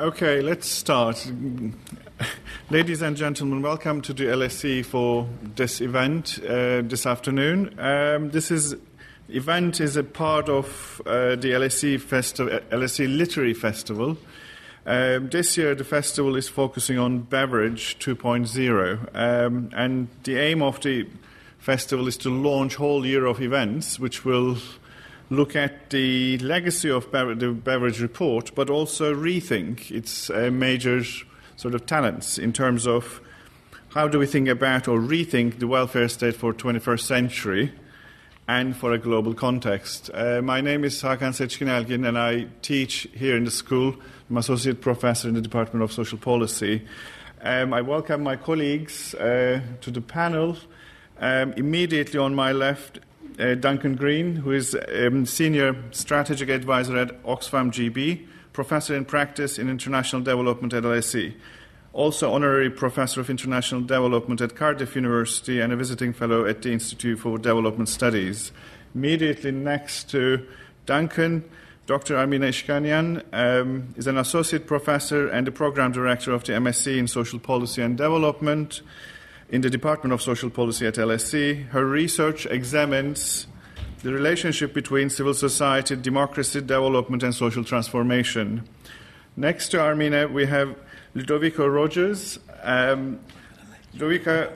Okay, let's start. Ladies and gentlemen, welcome to the LSE for this event uh, this afternoon. Um, this is event is a part of uh, the LSE festival, LSE Literary Festival. Um, this year, the festival is focusing on Beveridge 2.0, um, and the aim of the festival is to launch whole year of events, which will look at the legacy of the Beveridge report, but also rethink its uh, major sort of talents in terms of how do we think about or rethink the welfare state for 21st century and for a global context. Uh, my name is Hakan Seçkin and I teach here in the school. I'm associate professor in the Department of Social Policy. Um, I welcome my colleagues uh, to the panel. Um, immediately on my left uh, Duncan Green, who is um, Senior Strategic Advisor at Oxfam GB, Professor in Practice in International Development at LSE, also Honorary Professor of International Development at Cardiff University and a Visiting Fellow at the Institute for Development Studies. Immediately next to Duncan, Dr. Armina Ishkanian um, is an Associate Professor and the Program Director of the MSc in Social Policy and Development in the Department of Social Policy at LSE. Her research examines the relationship between civil society, democracy, development, and social transformation. Next to Armina, we have Ludovica Rogers. Um, Ludovica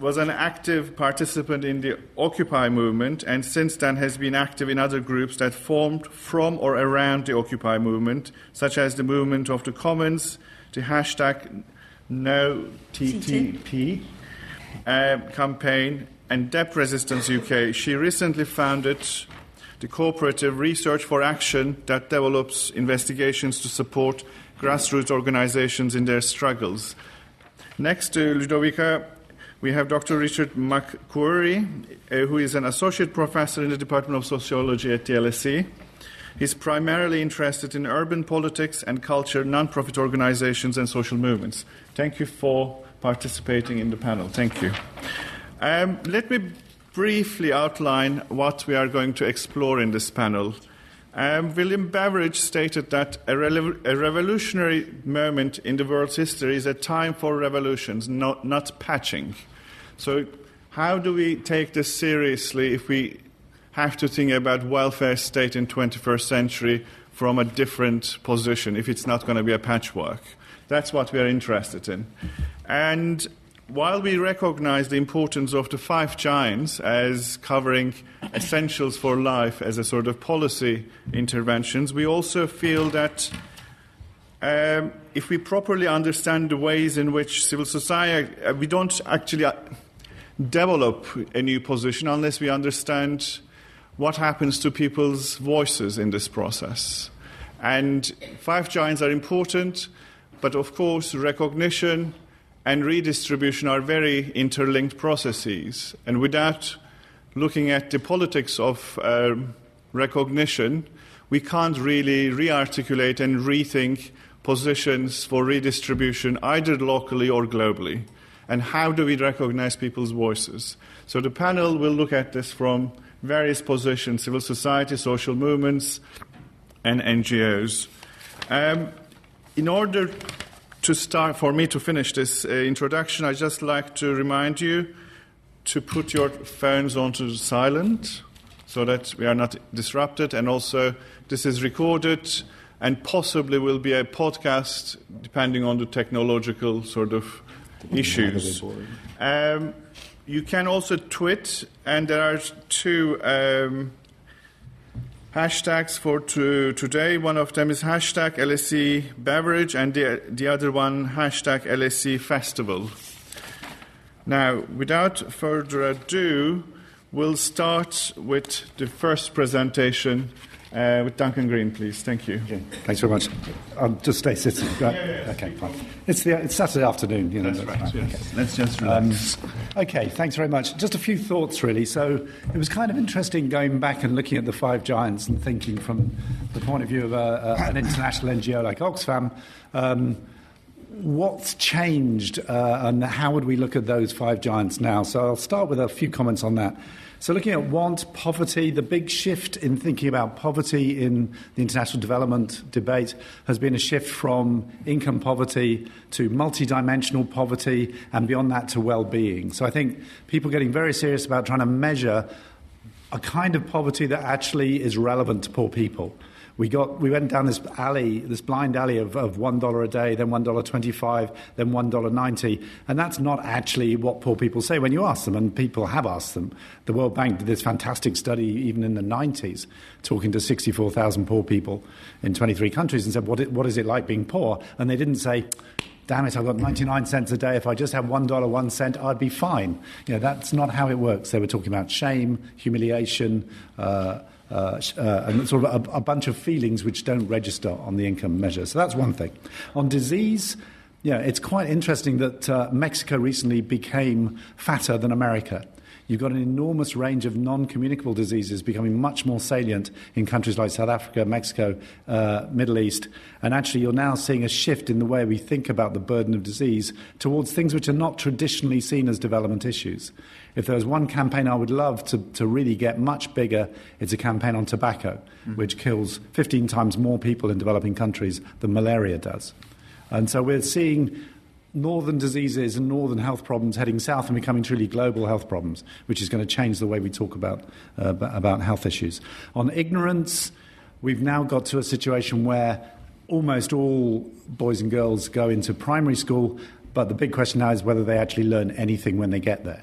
was an active participant in the Occupy movement and since then has been active in other groups that formed from or around the Occupy movement, such as the movement of the Commons, the hashtag NoTTIP, uh, campaign and Debt Resistance UK, she recently founded the cooperative Research for Action that develops investigations to support grassroots organizations in their struggles. Next to Ludovica, we have Dr. Richard McQuarrie, uh, who is an associate professor in the Department of Sociology at the LSE. He's primarily interested in urban politics and culture, nonprofit organizations, and social movements. Thank you for participating in the panel. Thank you. Um, let me briefly outline what we are going to explore in this panel. Um, William Beveridge stated that a, re- a, revolutionary moment in the world's history is a time for revolutions, not, not patching. So, how do we take this seriously if we have to think about welfare state in 21st century from a different position, if it's not going to be a patchwork? That's what we are interested in. And while we recognize the importance of the five giants as covering essentials for life as a sort of policy interventions, we also feel that um, if we properly understand the ways in which civil society, uh, we don't actually uh, develop a new position unless we understand what happens to people's voices in this process. And five giants are important, but of course, recognition, and redistribution are very interlinked processes. And without looking at the politics of uh, recognition, we can't really re-articulate and rethink positions for redistribution either locally or globally. And how do we recognize people's voices? So the panel will look at this from various positions civil society, social movements, and NGOs. Um, in order to start, for me to finish this uh, introduction, I'd just like to remind you to put your phones onto silent so that we are not disrupted. And also, this is recorded and possibly will be a podcast depending on the technological sort of issues. Um, you can also tweet, and there are two. Um, hashtags for to, today. One of them is hashtag LSE Beveridge, and the, the other one hashtag LSE festival. Now, without further ado, we'll start with the first presentation uh, with Duncan Green, please. Thank you. Okay. Thanks very much. Um, just stay sitting. Right? Yeah, yeah, yeah. Okay, fine. It's, the, it's Saturday afternoon, you know. That's, right. right. Yes. Okay. Let's just relax. Um, okay, thanks very much. Just a few thoughts, really. So it was kind of interesting going back and looking at the five giants and thinking from the point of view of a, a, an international NGO like Oxfam. Um, what's changed uh, and how would we look at those five giants now? So I'll start with a few comments on that. So, looking at want, poverty, the big shift in thinking about poverty in the international development debate has been a shift from income poverty to multidimensional poverty and beyond that to well being. So, I think people getting very serious about trying to measure a kind of poverty that actually is relevant to poor people we got we went down this alley, this blind alley of, of one dollar a day, then one dollar twenty-five, then one dollar ninety, and that's not actually what poor people say when you ask them, and people have asked them. The World Bank did this fantastic study even in the nineties, talking to sixty-four thousand poor people in twenty-three countries, and said, "What what is it like being poor?" And they didn't say damn it, I've got 99 cents a day. If I just had $1, one cent, I'd be fine. You know, that's not how it works. They were talking about shame, humiliation, uh, uh, uh, and sort of a, a, bunch of feelings which don't register on the income measure. So that's one thing. On disease, yeah, it's quite interesting that uh, Mexico recently became fatter than America. You've got an enormous range of non communicable diseases becoming much more salient in countries like South Africa, Mexico, uh, Middle East. And actually, you're now seeing a shift in the way we think about the burden of disease towards things which are not traditionally seen as development issues. If there was one campaign I would love to, to really get much bigger, it's a campaign on tobacco, mm. which kills 15 times more people in developing countries than malaria does. And so we're seeing northern diseases and northern health problems heading south and becoming truly global health problems, which is going to change the way we talk about, uh, about health issues. On ignorance, we've now got to a situation where almost all boys and girls go into primary school, but the big question now is whether they actually learn anything when they get there.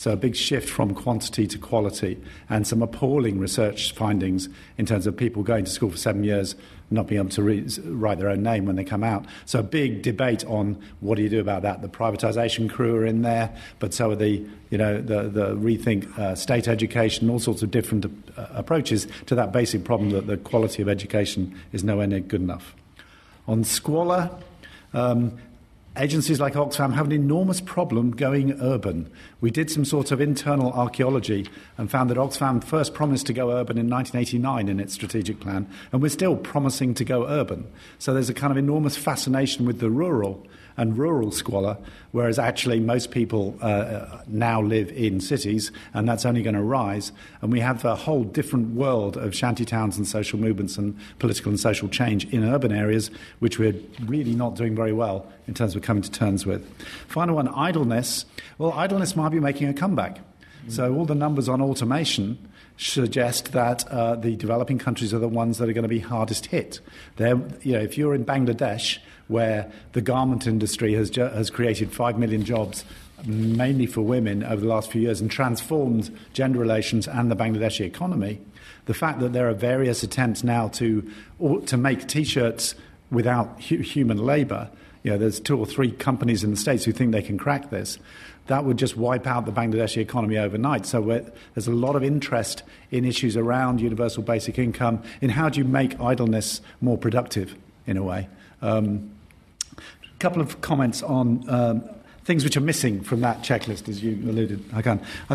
So, a big shift from quantity to quality, and some appalling research findings in terms of people going to school for seven years not being able to re- write their own name when they come out. So, a big debate on what do you do about that. The privatisation crew are in there, but so are the, you know, the, the rethink uh, state education, all sorts of different uh, approaches to that basic problem that the quality of education is nowhere near good enough. On squalor, um, agencies like Oxfam have an enormous problem going urban. We did some sort of internal archaeology and found that Oxfam first promised to go urban in 1989 in its strategic plan, and we're still promising to go urban. So there's a kind of enormous fascination with the rural and rural squalor, whereas actually most people uh, now live in cities, and that's only going to rise. And we have a whole different world of shanty towns and social movements and political and social change in urban areas, which we're really not doing very well in terms of coming to terms with. Final one idleness. Well, idleness might be making a comeback. So, all the numbers on automation suggest that uh, the developing countries are the ones that are going to be hardest hit. They're, you know, if you're in Bangladesh, where the garment industry has, ju- has created 5 million jobs, mainly for women, over the last few years and transformed gender relations and the Bangladeshi economy, the fact that there are various attempts now to, or, to make t shirts without hu- human labour. You know, there's two or three companies in the States who think they can crack this. That would just wipe out the Bangladeshi economy overnight. So there's a lot of interest in issues around universal basic income, in how do you make idleness more productive, in a way. Um, couple of comments on um, things which are missing from that checklist, as you alluded. I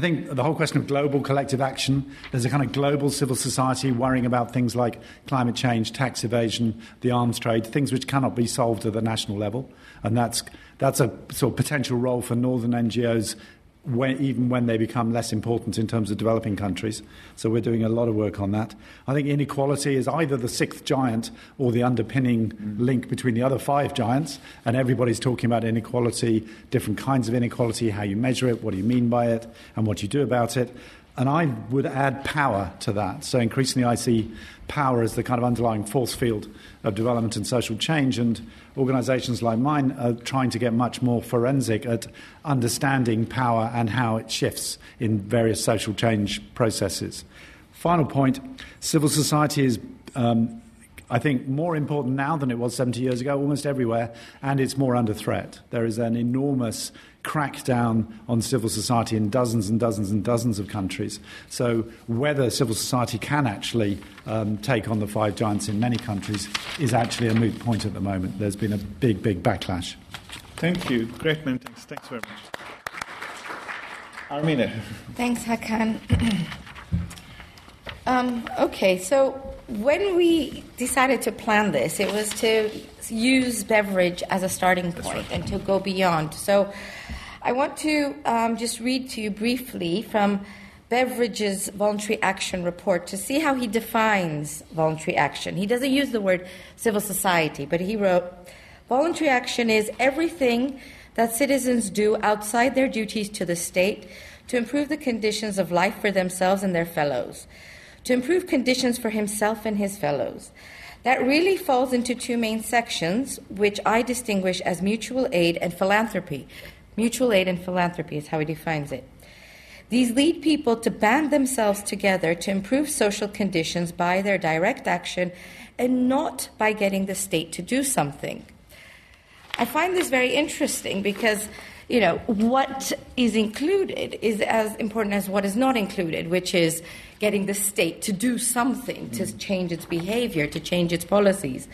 think the whole question of global collective action, there's a kind of global civil society worrying about things like climate change, tax evasion, the arms trade, things which cannot be solved at the national level. And that's, that's a sort of potential role for northern NGOs when, even when they become less important in terms of developing countries. So we're doing a lot of work on that. I think inequality is either the sixth giant or the underpinning mm. link between the other five giants. And everybody's talking about inequality, different kinds of inequality, how you measure it, what do you mean by it, and what you do about it. And I would add power to that. So increasingly, I see power as the kind of underlying force field of development and social change. And organisations like mine are trying to get much more forensic at understanding power and how it shifts in various social change processes. Final point civil society is. Um, I think more important now than it was 70 years ago, almost everywhere, and it's more under threat. There is an enormous crackdown on civil society in dozens and dozens and dozens of countries. So, whether civil society can actually um, take on the five giants in many countries is actually a moot point at the moment. There's been a big, big backlash. Thank you. Great many thanks. Thanks very much. Armina. Thanks, Hakan. um, okay, so when we decided to plan this, it was to use Beveridge as a starting point right. and to go beyond. So I want to um, just read to you briefly from Beveridge's voluntary action report to see how he defines voluntary action. He doesn't use the word civil society, but he wrote voluntary action is everything that citizens do outside their duties to the state to improve the conditions of life for themselves and their fellows, to improve conditions for himself and his fellows. That really falls into two main sections, which I distinguish as mutual aid and philanthropy. Mutual aid and philanthropy is how he defines it. These lead people to band themselves together to improve social conditions by their direct action and not by getting the state to do something. I find this very interesting because, you know, what is included is as important as what is not included, which is getting the state to do something to mm. change its behavior, to change its policies.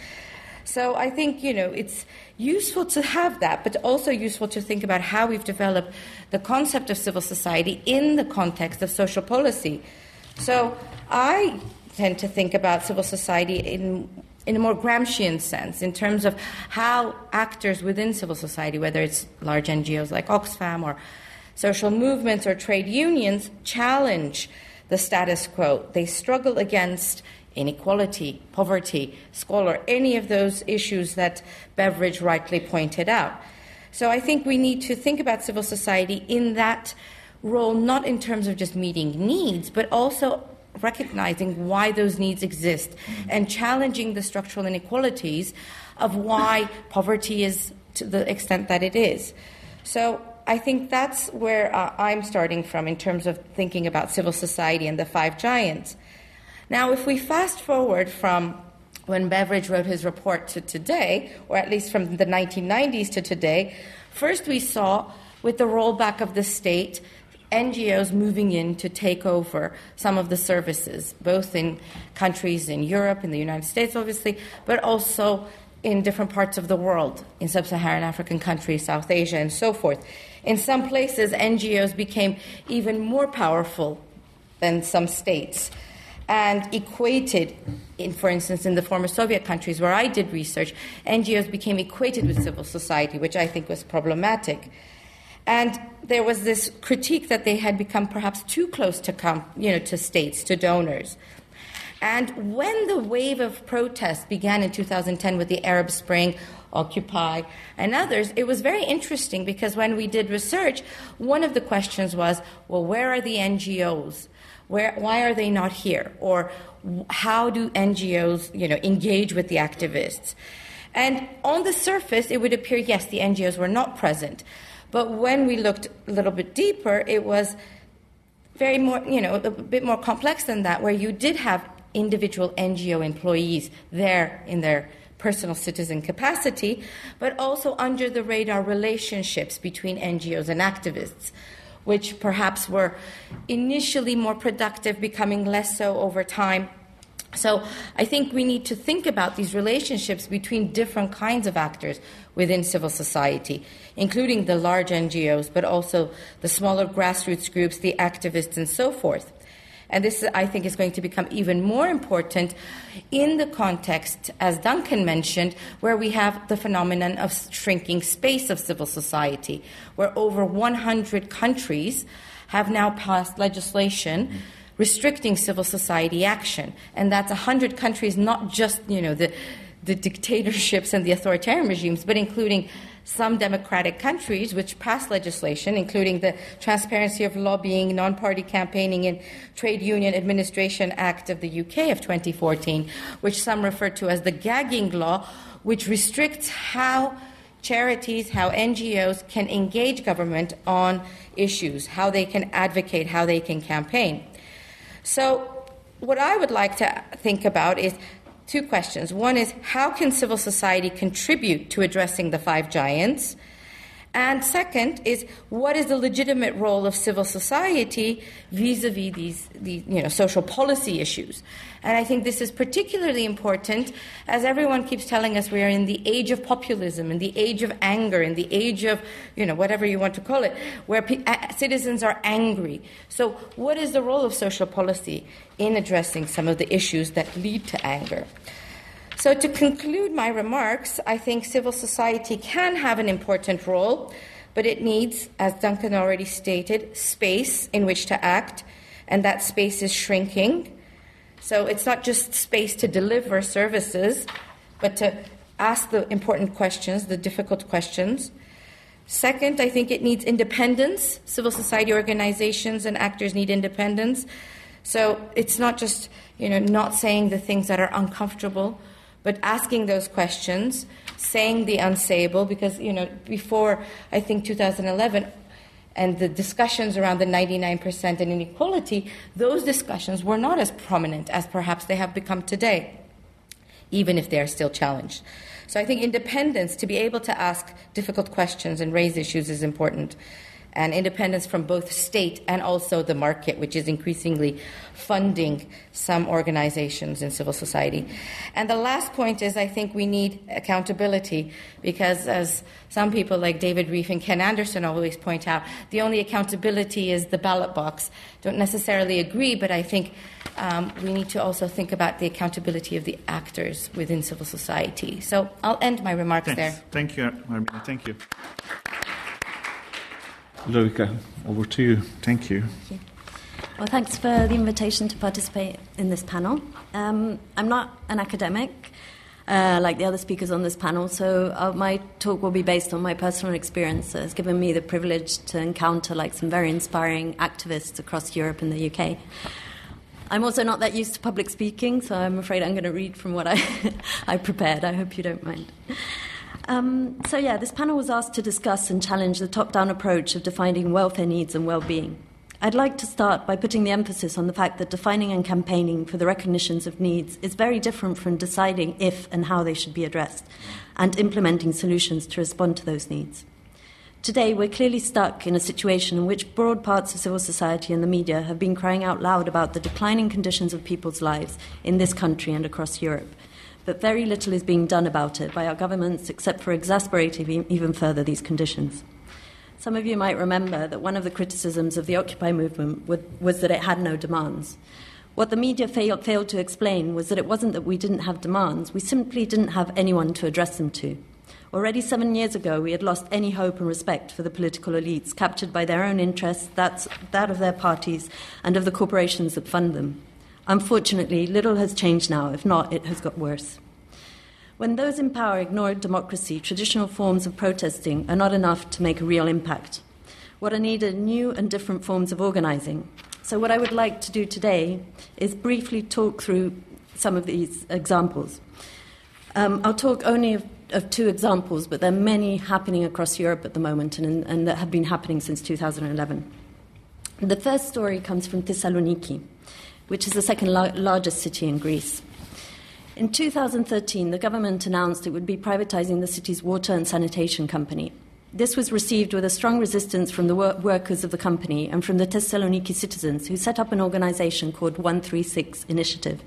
So I think, you know, it's useful to have that, but also useful to think about how we've developed the concept of civil society in the context of social policy. So I tend to think about civil society in in a more Gramscian sense, in terms of how actors within civil society, whether it's large NGOs like Oxfam or social movements or trade unions, challenge the status quo. They struggle against inequality, poverty, squalor, any of those issues that Beveridge rightly pointed out. So I think we need to think about civil society in that role, not in terms of just meeting needs, but also recognizing why those needs exist and challenging the structural inequalities of why poverty is to the extent that it is. So I think that's where uh, I'm starting from in terms of thinking about civil society and the five giants. Now, if we fast forward from when Beveridge wrote his report to today, or at least from the 1990s to today, first we saw with the rollback of the state, NGOs moving in to take over some of the services, both in countries in Europe, in the United States, obviously, but also in different parts of the world, in sub Saharan African countries, South Asia, and so forth. In some places, NGOs became even more powerful than some states and equated, in, for instance, in the former Soviet countries where I did research, NGOs became equated with civil society, which I think was problematic. And there was this critique that they had become perhaps too close to, com- you know, to states, to donors. And when the wave of protests began in 2010 with the Arab Spring, Occupy, and others, it was very interesting because when we did research, one of the questions was well, where are the NGOs? Where, why are they not here? Or how do NGOs you know, engage with the activists? And on the surface, it would appear yes, the NGOs were not present. But when we looked a little bit deeper, it was very more, you know, a bit more complex than that, where you did have individual NGO employees there in their personal citizen capacity, but also under the radar relationships between NGOs and activists which perhaps were initially more productive, becoming less so over time. So I think we need to think about these relationships between different kinds of actors within civil society, including the large NGOs, but also the smaller grassroots groups, the activists, and so forth. And this, I think, is going to become even more important in the context, as Duncan mentioned, where we have the phenomenon of shrinking space of civil society, where over 100 countries have now passed legislation restricting civil society action. And that's 100 countries, not just, you know, the, the dictatorships and the authoritarian regimes, but including some democratic countries which passed legislation, including the Transparency of Lobbying, Non Party Campaigning, and Trade Union Administration Act of the UK of 2014, which some refer to as the gagging law, which restricts how charities, how NGOs can engage government on issues, how they can advocate, how they can campaign. So, what I would like to think about is two questions. One is how can civil society contribute to addressing the five giants? And second is what is the legitimate role of civil society vis-a-vis these, these you know, social policy issues? And I think this is particularly important as everyone keeps telling us we are in the age of populism, in the age of anger, in the age of, you know, whatever you want to call it, where pe- citizens are angry. So, what is the role of social policy in addressing some of the issues that lead to anger? So, to conclude my remarks, I think civil society can have an important role, but it needs, as Duncan already stated, space in which to act, and that space is shrinking. So, it's not just space to deliver services, but to ask the important questions, the difficult questions. Second, I think it needs independence. Civil society organizations and actors need independence. So it's not just, you know, not saying the things that are uncomfortable, but asking those questions, saying the unsayable, because, you know, before, I think, 2011, and the discussions around the 99% and inequality, those discussions were not as prominent as perhaps they have become today, even if they are still challenged. So I think independence, to be able to ask difficult questions and raise issues, is important and independence from both state and also the market, which is increasingly funding some organizations in civil society. And the last point is I think we need accountability because, as some people like David Rieff and Ken Anderson always point out, the only accountability is the ballot box. Don't necessarily agree, but I think um, we need to also think about the accountability of the actors within civil society. So I'll end my remarks Thanks. there. Thank you, Armina. Thank you. Ulrika, over to you. Thank you. Thank you. Well, thanks for the invitation to participate in this panel. Um, I'm not an academic uh, like the other speakers on this panel, so uh, my talk will be based on my personal experience. It's given me the privilege to encounter like some very inspiring activists across Europe and the UK. I'm also not that used to public speaking, so I'm afraid I'm going to read from what I, I prepared. I hope you don't mind. Um, so, yeah, this panel was asked to discuss and challenge the top down approach of defining welfare needs and well being. I'd like to start by putting the emphasis on the fact that defining and campaigning for the recognitions of needs is very different from deciding if and how they should be addressed and implementing solutions to respond to those needs. Today, we're clearly stuck in a situation in which broad parts of civil society and the media have been crying out loud about the declining conditions of people's lives in this country and across Europe but very little is being done about it by our governments except for exasperating even further these conditions. Some of you might remember that one of the criticisms of the Occupy movement was that it had no demands. What the media failed, failed to explain was that it wasn't that we didn't have demands, we simply didn't have anyone to address them to. Already seven years ago, we had lost any hope and respect for the political elites, captured by their own interests, that of their parties, and of the corporations that fund them. Unfortunately, little has changed now. If not, it has got worse. When those in power ignore democracy, traditional forms of protesting are not enough to make a real impact. What are needed are new and different forms of organising. So, what I would like to do today is briefly talk through some of these examples. Um, I'll talk only of, of, two examples, but there are many happening across Europe at the moment and, and that have been happening since 2011. The first story comes from Thessaloniki which is the second la- largest city in Greece. In 2013, the government announced it would be privatizing the city's water and sanitation company. This was received with a strong resistance from the wor- workers of the company and from the Thessaloniki citizens, who set up an organization called 136 Initiative.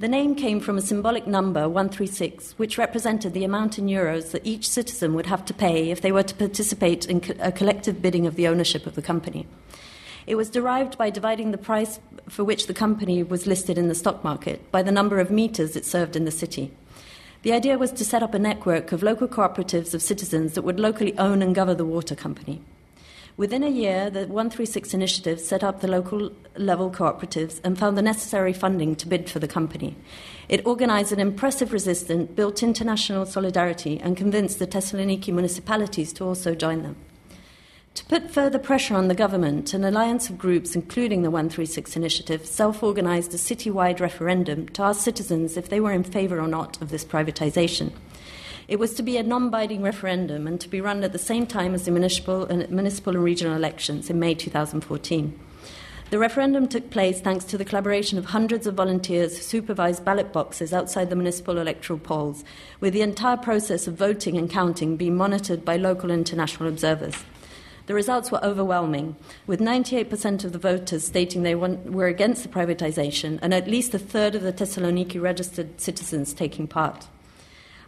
The name came from a symbolic number, 136, which represented the amount in euros that each citizen would have to pay if they were to participate in co- a collective bidding of the ownership of the company. It was derived by dividing the price for which the company was listed in the stock market by the number of meters it served in the city. The idea was to set up a network of local cooperatives of citizens that would locally own and govern the water company. Within a year, the 136 initiative set up the local level cooperatives and found the necessary funding to bid for the company. It organized an impressive resistance, built international solidarity, and convinced the Thessaloniki municipalities to also join them. To put further pressure on the government, an alliance of groups, including the 136 Initiative, self organised a citywide referendum to ask citizens if they were in favour or not of this privatisation. It was to be a non binding referendum and to be run at the same time as the municipal and, municipal and regional elections in May 2014. The referendum took place thanks to the collaboration of hundreds of volunteers who supervised ballot boxes outside the municipal electoral polls, with the entire process of voting and counting being monitored by local and international observers. The results were overwhelming, with 98% of the voters stating they were against the privatization and at least a third of the Thessaloniki registered citizens taking part.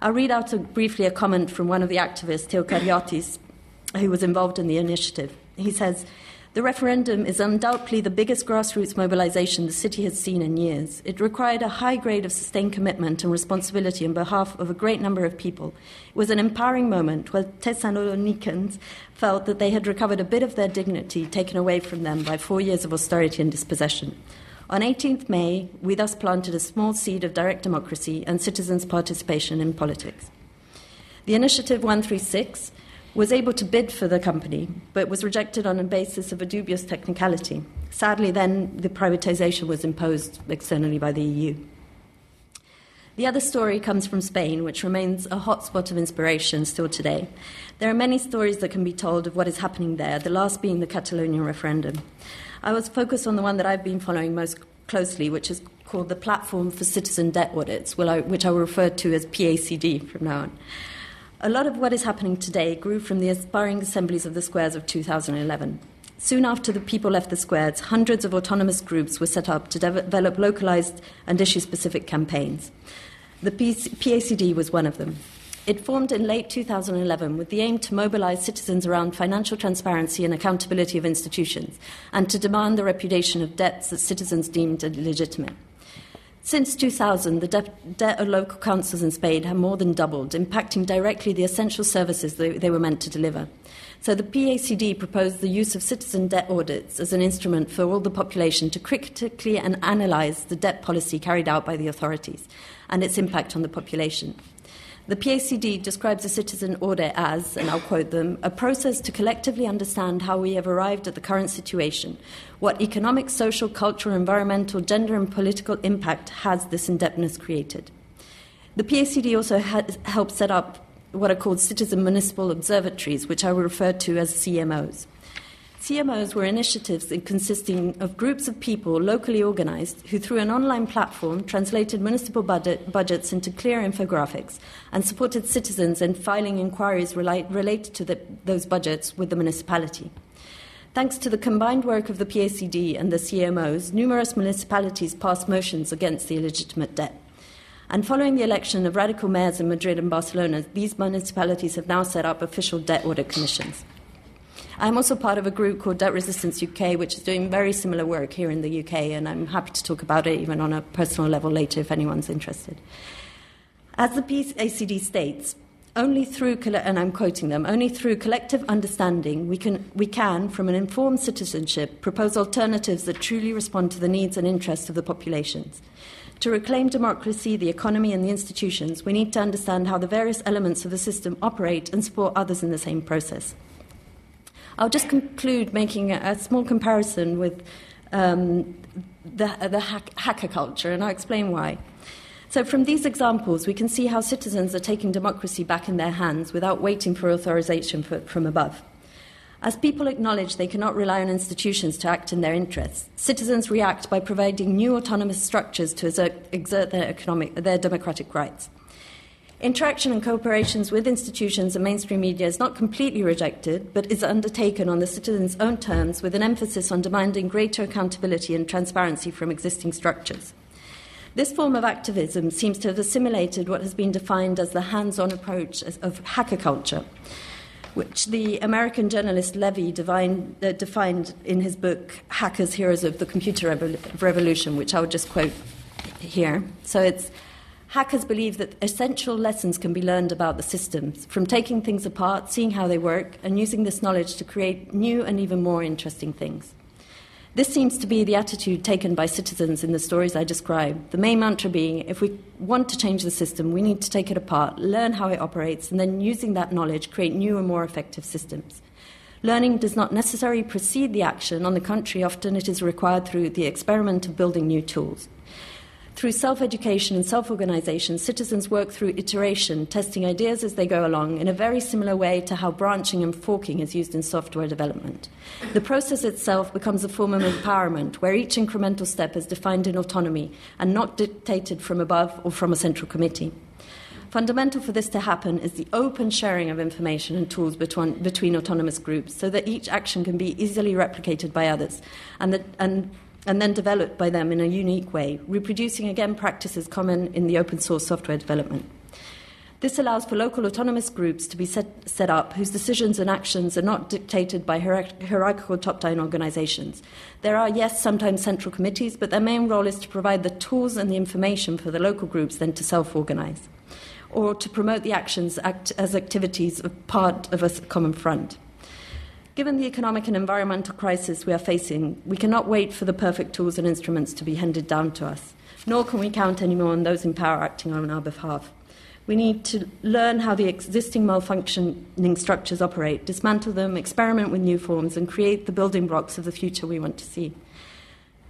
I'll read out a, briefly a comment from one of the activists, Theo Karyotis, who was involved in the initiative. He says, the referendum is undoubtedly the biggest grassroots mobilization the city has seen in years. It required a high grade of sustained commitment and responsibility on behalf of a great number of people. It was an empowering moment where Thessalonicans felt that they had recovered a bit of their dignity taken away from them by four years of austerity and dispossession. On 18th May, we thus planted a small seed of direct democracy and citizens' participation in politics. The Initiative 136 was able to bid for the company, but was rejected on a basis of a dubious technicality. Sadly, then the privatization was imposed externally by the EU. The other story comes from Spain, which remains a hotspot of inspiration still today. There are many stories that can be told of what is happening there, the last being the Catalonian referendum. I was focused on the one that I've been following most closely, which is called the Platform for Citizen Debt Audits, which I will refer to as PACD from now on. A lot of what is happening today grew from the aspiring assemblies of the squares of 2011. Soon after the people left the squares, hundreds of autonomous groups were set up to develop localized and issue specific campaigns. The PACD was one of them. It formed in late 2011 with the aim to mobilize citizens around financial transparency and accountability of institutions and to demand the repudiation of debts that citizens deemed illegitimate. Since 2000, the debt of local councils in Spain have more than doubled, impacting directly the essential services they, they were meant to deliver. So the PACD proposed the use of citizen debt audits as an instrument for all the population to critically and analyse the debt policy carried out by the authorities and its impact on the population. The PACD describes a citizen audit as, and I'll quote them, a process to collectively understand how we have arrived at the current situation, what economic, social, cultural, environmental, gender, and political impact has this indebtedness created. The PACD also helped set up what are called citizen municipal observatories, which I will refer to as CMOs. CMOs were initiatives consisting of groups of people locally organized who, through an online platform, translated municipal budget, budgets into clear infographics and supported citizens in filing inquiries relate, related to the, those budgets with the municipality. Thanks to the combined work of the PACD and the CMOs, numerous municipalities passed motions against the illegitimate debt. And following the election of radical mayors in Madrid and Barcelona, these municipalities have now set up official debt audit commissions. I'm also part of a group called Debt Resistance UK, which is doing very similar work here in the UK, and I'm happy to talk about it even on a personal level later if anyone's interested. As the PACD states, only through, and I'm quoting them, only through collective understanding we can, we can, from an informed citizenship, propose alternatives that truly respond to the needs and interests of the populations. To reclaim democracy, the economy, and the institutions, we need to understand how the various elements of the system operate and support others in the same process. I'll just conclude making a, small comparison with um, the, the hack, hacker culture, and I'll explain why. So, from these examples, we can see how citizens are taking democracy back in their hands without waiting for authorization for, from above. As people acknowledge they cannot rely on institutions to act in their interests, citizens react by providing new autonomous structures to exert, exert their, economic, their democratic rights. Interaction and cooperations with institutions and mainstream media is not completely rejected, but is undertaken on the citizens' own terms with an emphasis on demanding greater accountability and transparency from existing structures. This form of activism seems to have assimilated what has been defined as the hands on approach of hacker culture, which the American journalist Levy divine, uh, defined in his book Hackers, Heroes of the Computer Revolution, which I will just quote here. So it's Hackers believe that essential lessons can be learned about the systems, from taking things apart, seeing how they work, and using this knowledge to create new and even more interesting things. This seems to be the attitude taken by citizens in the stories I describe, The main mantra being if we want to change the system, we need to take it apart, learn how it operates, and then using that knowledge, create new and more effective systems. Learning does not necessarily precede the action, on the contrary, often it is required through the experiment of building new tools. Through self education and self organisation, citizens work through iteration, testing ideas as they go along, in a very similar way to how branching and forking is used in software development. The process itself becomes a form of empowerment, where each incremental step is defined in autonomy and not dictated from above or from a central committee. Fundamental for this to happen is the open sharing of information and tools between, between autonomous groups so that each action can be easily replicated by others and, and and then developed by them in a unique way, reproducing again practices common in the open source software development. This allows for local autonomous groups to be set, set up whose decisions and actions are not dictated by hierarchical top down organizations. There are, yes, sometimes central committees, but their main role is to provide the tools and the information for the local groups then to self organize or to promote the actions act as activities of part of a common front. Given the economic and environmental crisis we are facing, we cannot wait for the perfect tools and instruments to be handed down to us, nor can we count anymore on those in power acting on our behalf. We need to learn how the existing malfunctioning structures operate, dismantle them, experiment with new forms, and create the building blocks of the future we want to see.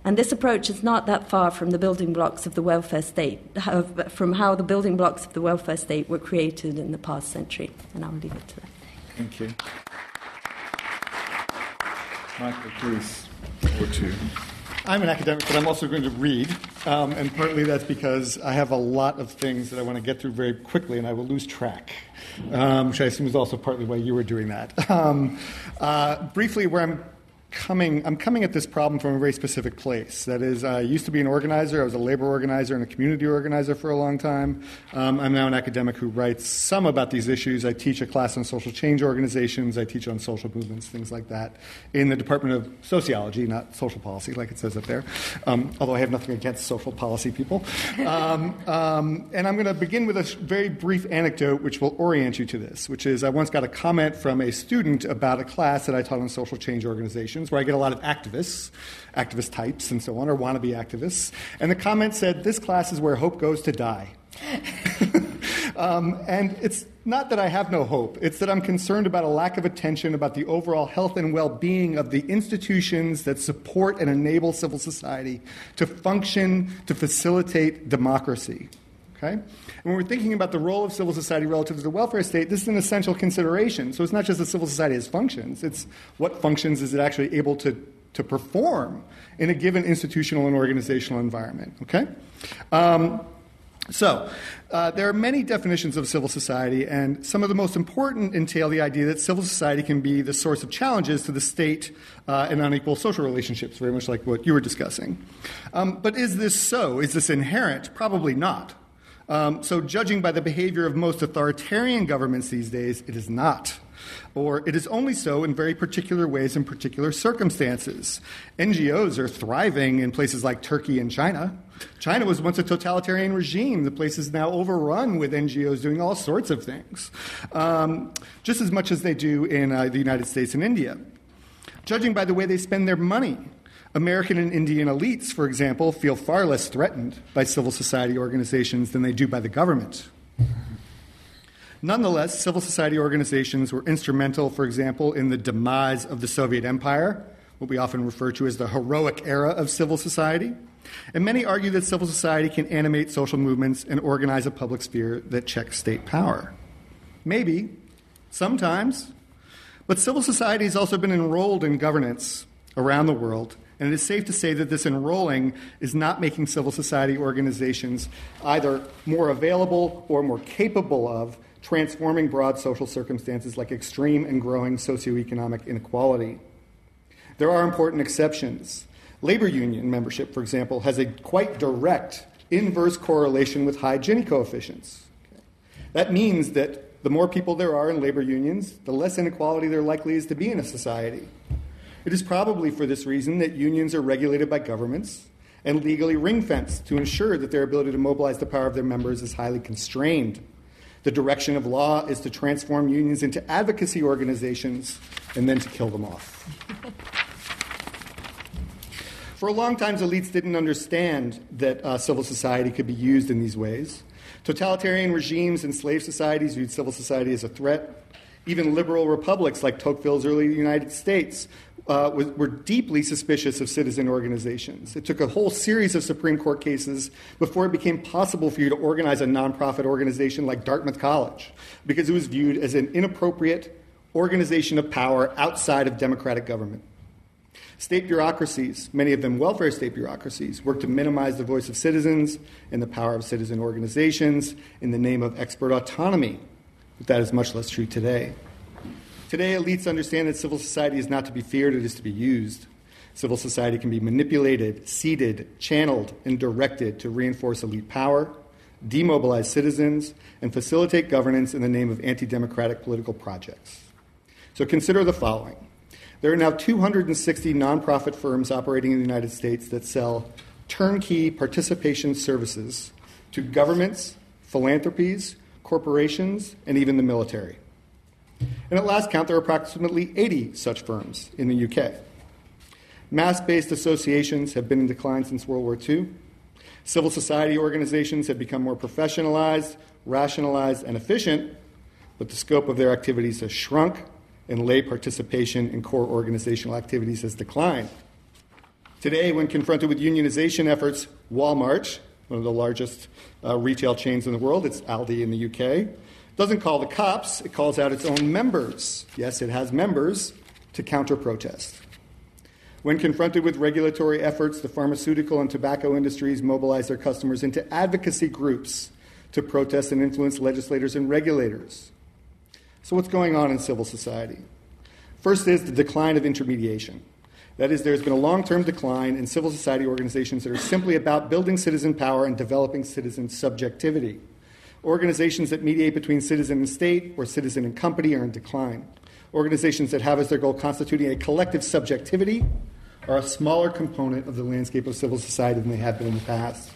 And this approach is not that far from the building blocks of the welfare state, from how the building blocks of the welfare state were created in the past century. And I'll leave it to that. Thank you. Michael, please, or two. I'm an academic, but I'm also going to read, um, and partly that's because I have a lot of things that I want to get through very quickly, and I will lose track, um, which I assume is also partly why you were doing that. Um, uh, briefly, where I'm coming, I'm coming at this problem from a very specific place. That is, I used to be an organizer. I was a labor organizer and a community organizer for a long time. Um, I'm now an academic who writes some about these issues. I teach a class on social change organizations. I teach on social movements, things like that, in the Department of Sociology, not social policy, like it says up there. Um, although I have nothing against social policy people. Um, um and I'm going to begin with a very brief anecdote which will orient you to this, which is I once got a comment from a student about a class that I taught on social change organizations where I get a lot of activists, activist types, and so on, or wannabe activists. And the comment said, This class is where hope goes to die. um, and it's not that I have no hope, it's that I'm concerned about a lack of attention about the overall health and well being of the institutions that support and enable civil society to function, to facilitate democracy. Okay? when we're thinking about the role of civil society relative to the welfare state, this is an essential consideration. So it's not just that civil society has functions, it's what functions is it actually able to, to perform in a given institutional and organizational environment. Okay? Um, so, uh, there are many definitions of civil society, and some of the most important entail the idea that civil society can be the source of challenges to the state uh, and unequal social relationships, very much like what you were discussing. Um, but is this so? Is this inherent? Probably not. Um, so, judging by the behavior of most authoritarian governments these days, it is not. Or it is only so in very particular ways in particular circumstances. NGOs are thriving in places like Turkey and China. China was once a totalitarian regime. The place is now overrun with NGOs doing all sorts of things, um, just as much as they do in uh, the United States and India. Judging by the way they spend their money, American and Indian elites, for example, feel far less threatened by civil society organizations than they do by the government. Nonetheless, civil society organizations were instrumental, for example, in the demise of the Soviet Empire, what we often refer to as the heroic era of civil society. And many argue that civil society can animate social movements and organize a public sphere that checks state power. Maybe, sometimes, but civil society has also been enrolled in governance around the world and it is safe to say that this enrolling is not making civil society organizations either more available or more capable of transforming broad social circumstances like extreme and growing socioeconomic inequality. There are important exceptions. Labor union membership, for example, has a quite direct inverse correlation with high Gini coefficients. That means that the more people there are in labor unions, the less inequality there likely is to be in a society. It is probably for this reason that unions are regulated by governments and legally ring fenced to ensure that their ability to mobilize the power of their members is highly constrained. The direction of law is to transform unions into advocacy organizations and then to kill them off. For a long time, elites didn't understand that uh, civil society could be used in these ways. Totalitarian regimes and slave societies viewed civil society as a threat. Even liberal republics like Tocqueville's early United States uh, was, were deeply suspicious of citizen organizations. It took a whole series of Supreme Court cases before it became possible for you to organize a nonprofit organization like Dartmouth College, because it was viewed as an inappropriate organization of power outside of democratic government. State bureaucracies, many of them welfare state bureaucracies, work to minimize the voice of citizens and the power of citizen organizations in the name of expert autonomy. But that is much less true today. Today, elites understand that civil society is not to be feared, it is to be used. Civil society can be manipulated, seeded, channeled, and directed to reinforce elite power, demobilize citizens, and facilitate governance in the name of anti democratic political projects. So consider the following there are now 260 nonprofit firms operating in the United States that sell turnkey participation services to governments, philanthropies, corporations, and even the military. And at last count, there are approximately 80 such firms in the UK. Mass based associations have been in decline since World War II. Civil society organizations have become more professionalized, rationalized, and efficient, but the scope of their activities has shrunk, and lay participation in core organizational activities has declined. Today, when confronted with unionization efforts, Walmart, one of the largest uh, retail chains in the world, it's Aldi in the UK, doesn't call the cops, it calls out its own members. Yes, it has members to counter protest. When confronted with regulatory efforts, the pharmaceutical and tobacco industries mobilize their customers into advocacy groups to protest and influence legislators and regulators. So, what's going on in civil society? First is the decline of intermediation. That is, there's been a long term decline in civil society organizations that are simply about building citizen power and developing citizen subjectivity. Organizations that mediate between citizen and state or citizen and company are in decline. Organizations that have as their goal constituting a collective subjectivity are a smaller component of the landscape of civil society than they have been in the past.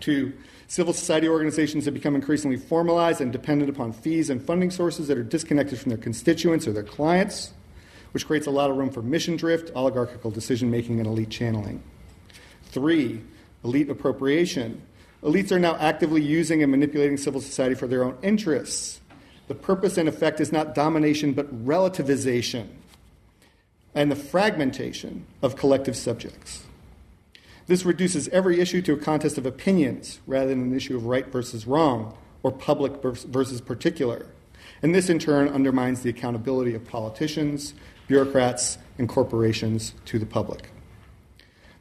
Two, civil society organizations have become increasingly formalized and dependent upon fees and funding sources that are disconnected from their constituents or their clients, which creates a lot of room for mission drift, oligarchical decision making, and elite channeling. Three, elite appropriation. Elites are now actively using and manipulating civil society for their own interests. The purpose and effect is not domination, but relativization and the fragmentation of collective subjects. This reduces every issue to a contest of opinions rather than an issue of right versus wrong or public versus particular. And this, in turn, undermines the accountability of politicians, bureaucrats, and corporations to the public.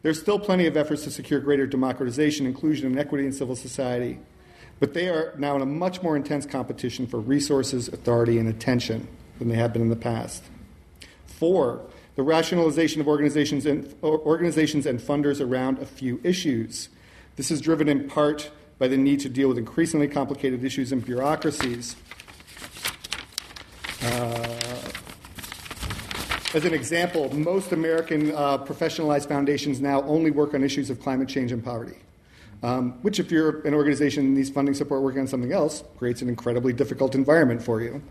There's still plenty of efforts to secure greater democratization, inclusion, and equity in civil society, but they are now in a much more intense competition for resources, authority, and attention than they have been in the past. Four, the rationalization of organizations and, organizations and funders around a few issues. This is driven in part by the need to deal with increasingly complicated issues and bureaucracies. Uh, as an example, most American uh, professionalized foundations now only work on issues of climate change and poverty. Um, which, if you're an organization that needs funding support working on something else, creates an incredibly difficult environment for you.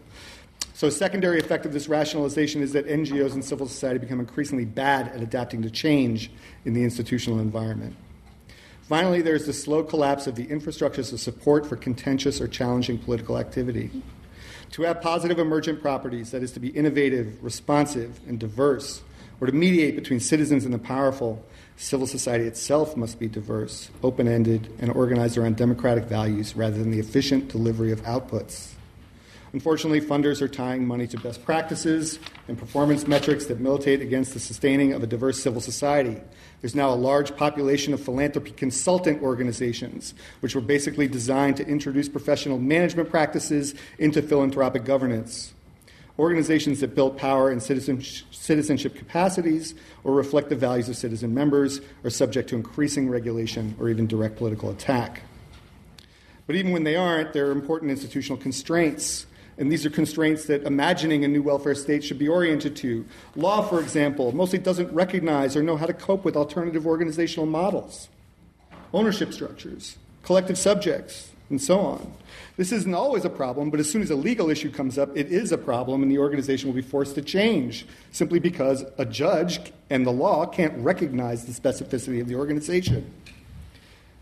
So, a secondary effect of this rationalization is that NGOs and civil society become increasingly bad at adapting to change in the institutional environment. Finally, there's the slow collapse of the infrastructures of support for contentious or challenging political activity. To have positive emergent properties, that is, to be innovative, responsive, and diverse, or to mediate between citizens and the powerful, civil society itself must be diverse, open ended, and organized around democratic values rather than the efficient delivery of outputs. Unfortunately, funders are tying money to best practices and performance metrics that militate against the sustaining of a diverse civil society. There's now a large population of philanthropy consultant organizations, which were basically designed to introduce professional management practices into philanthropic governance. Organizations that build power and citizenship capacities or reflect the values of citizen members are subject to increasing regulation or even direct political attack. But even when they aren't, there are important institutional constraints and these are constraints that imagining a new welfare state should be oriented to. Law, for example, mostly doesn't recognize or know how to cope with alternative organizational models, ownership structures, collective subjects, and so on. This isn't always a problem, but as soon as a legal issue comes up, it is a problem, and the organization will be forced to change simply because a judge and the law can't recognize the specificity of the organization.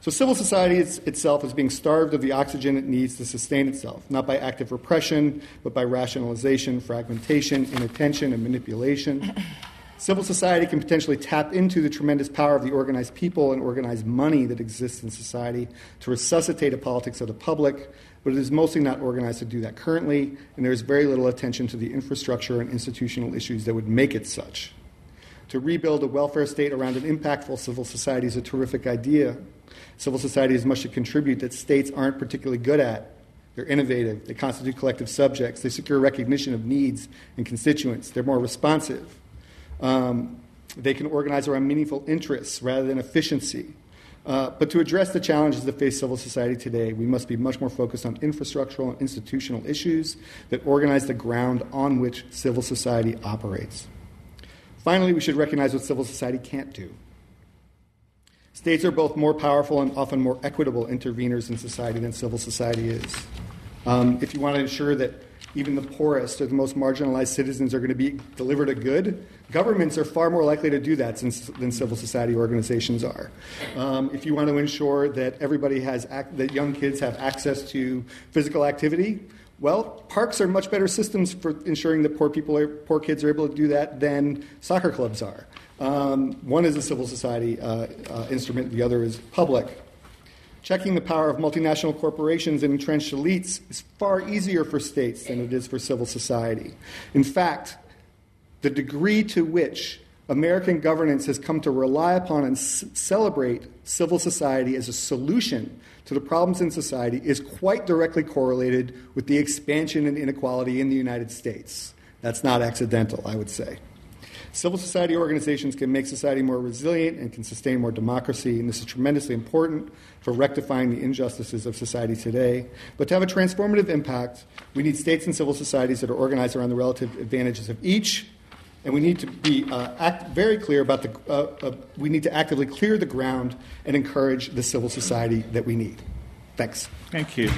So civil society is, itself is being starved of the oxygen it needs to sustain itself, not by active repression, but by rationalization, fragmentation, inattention, and manipulation. Civil society can potentially tap into the tremendous power of the organized people and organized money that exists in society to resuscitate a politics of the public, but it is mostly not organized to do that currently, and there is very little attention to the infrastructure and institutional issues that would make it such. To rebuild a welfare state around an impactful civil society is a terrific idea. Civil society has much to contribute that states aren't particularly good at. They're innovative, they constitute collective subjects, they secure recognition of needs and constituents, they're more responsive. Um, they can organize around meaningful interests rather than efficiency. Uh, but to address the challenges that face civil society today, we must be much more focused on infrastructural and institutional issues that organize the ground on which civil society operates. Finally, we should recognize what civil society can't do. States are both more powerful and often more equitable interveners in society than civil society is. Um, if you want to ensure that even the poorest or the most marginalized citizens are going to be delivered a good, governments are far more likely to do that than civil society organizations are. Um, if you want to ensure that everybody has, that young kids have access to physical activity, well, parks are much better systems for ensuring that poor people, are, poor kids are able to do that than soccer clubs are. Um, one is a civil society uh, uh, instrument, the other is public. Checking the power of multinational corporations and entrenched elites is far easier for states than it is for civil society. In fact, the degree to which American governance has come to rely upon and c- celebrate civil society as a solution to the problems in society is quite directly correlated with the expansion in inequality in the United States. That's not accidental, I would say. Civil society organizations can make society more resilient and can sustain more democracy, and this is tremendously important for rectifying the injustices of society today. But to have a transformative impact, we need states and civil societies that are organized around the relative advantages of each, and we need to be uh, act very clear about the. Uh, uh, we need to actively clear the ground and encourage the civil society that we need. Thanks. Thank you.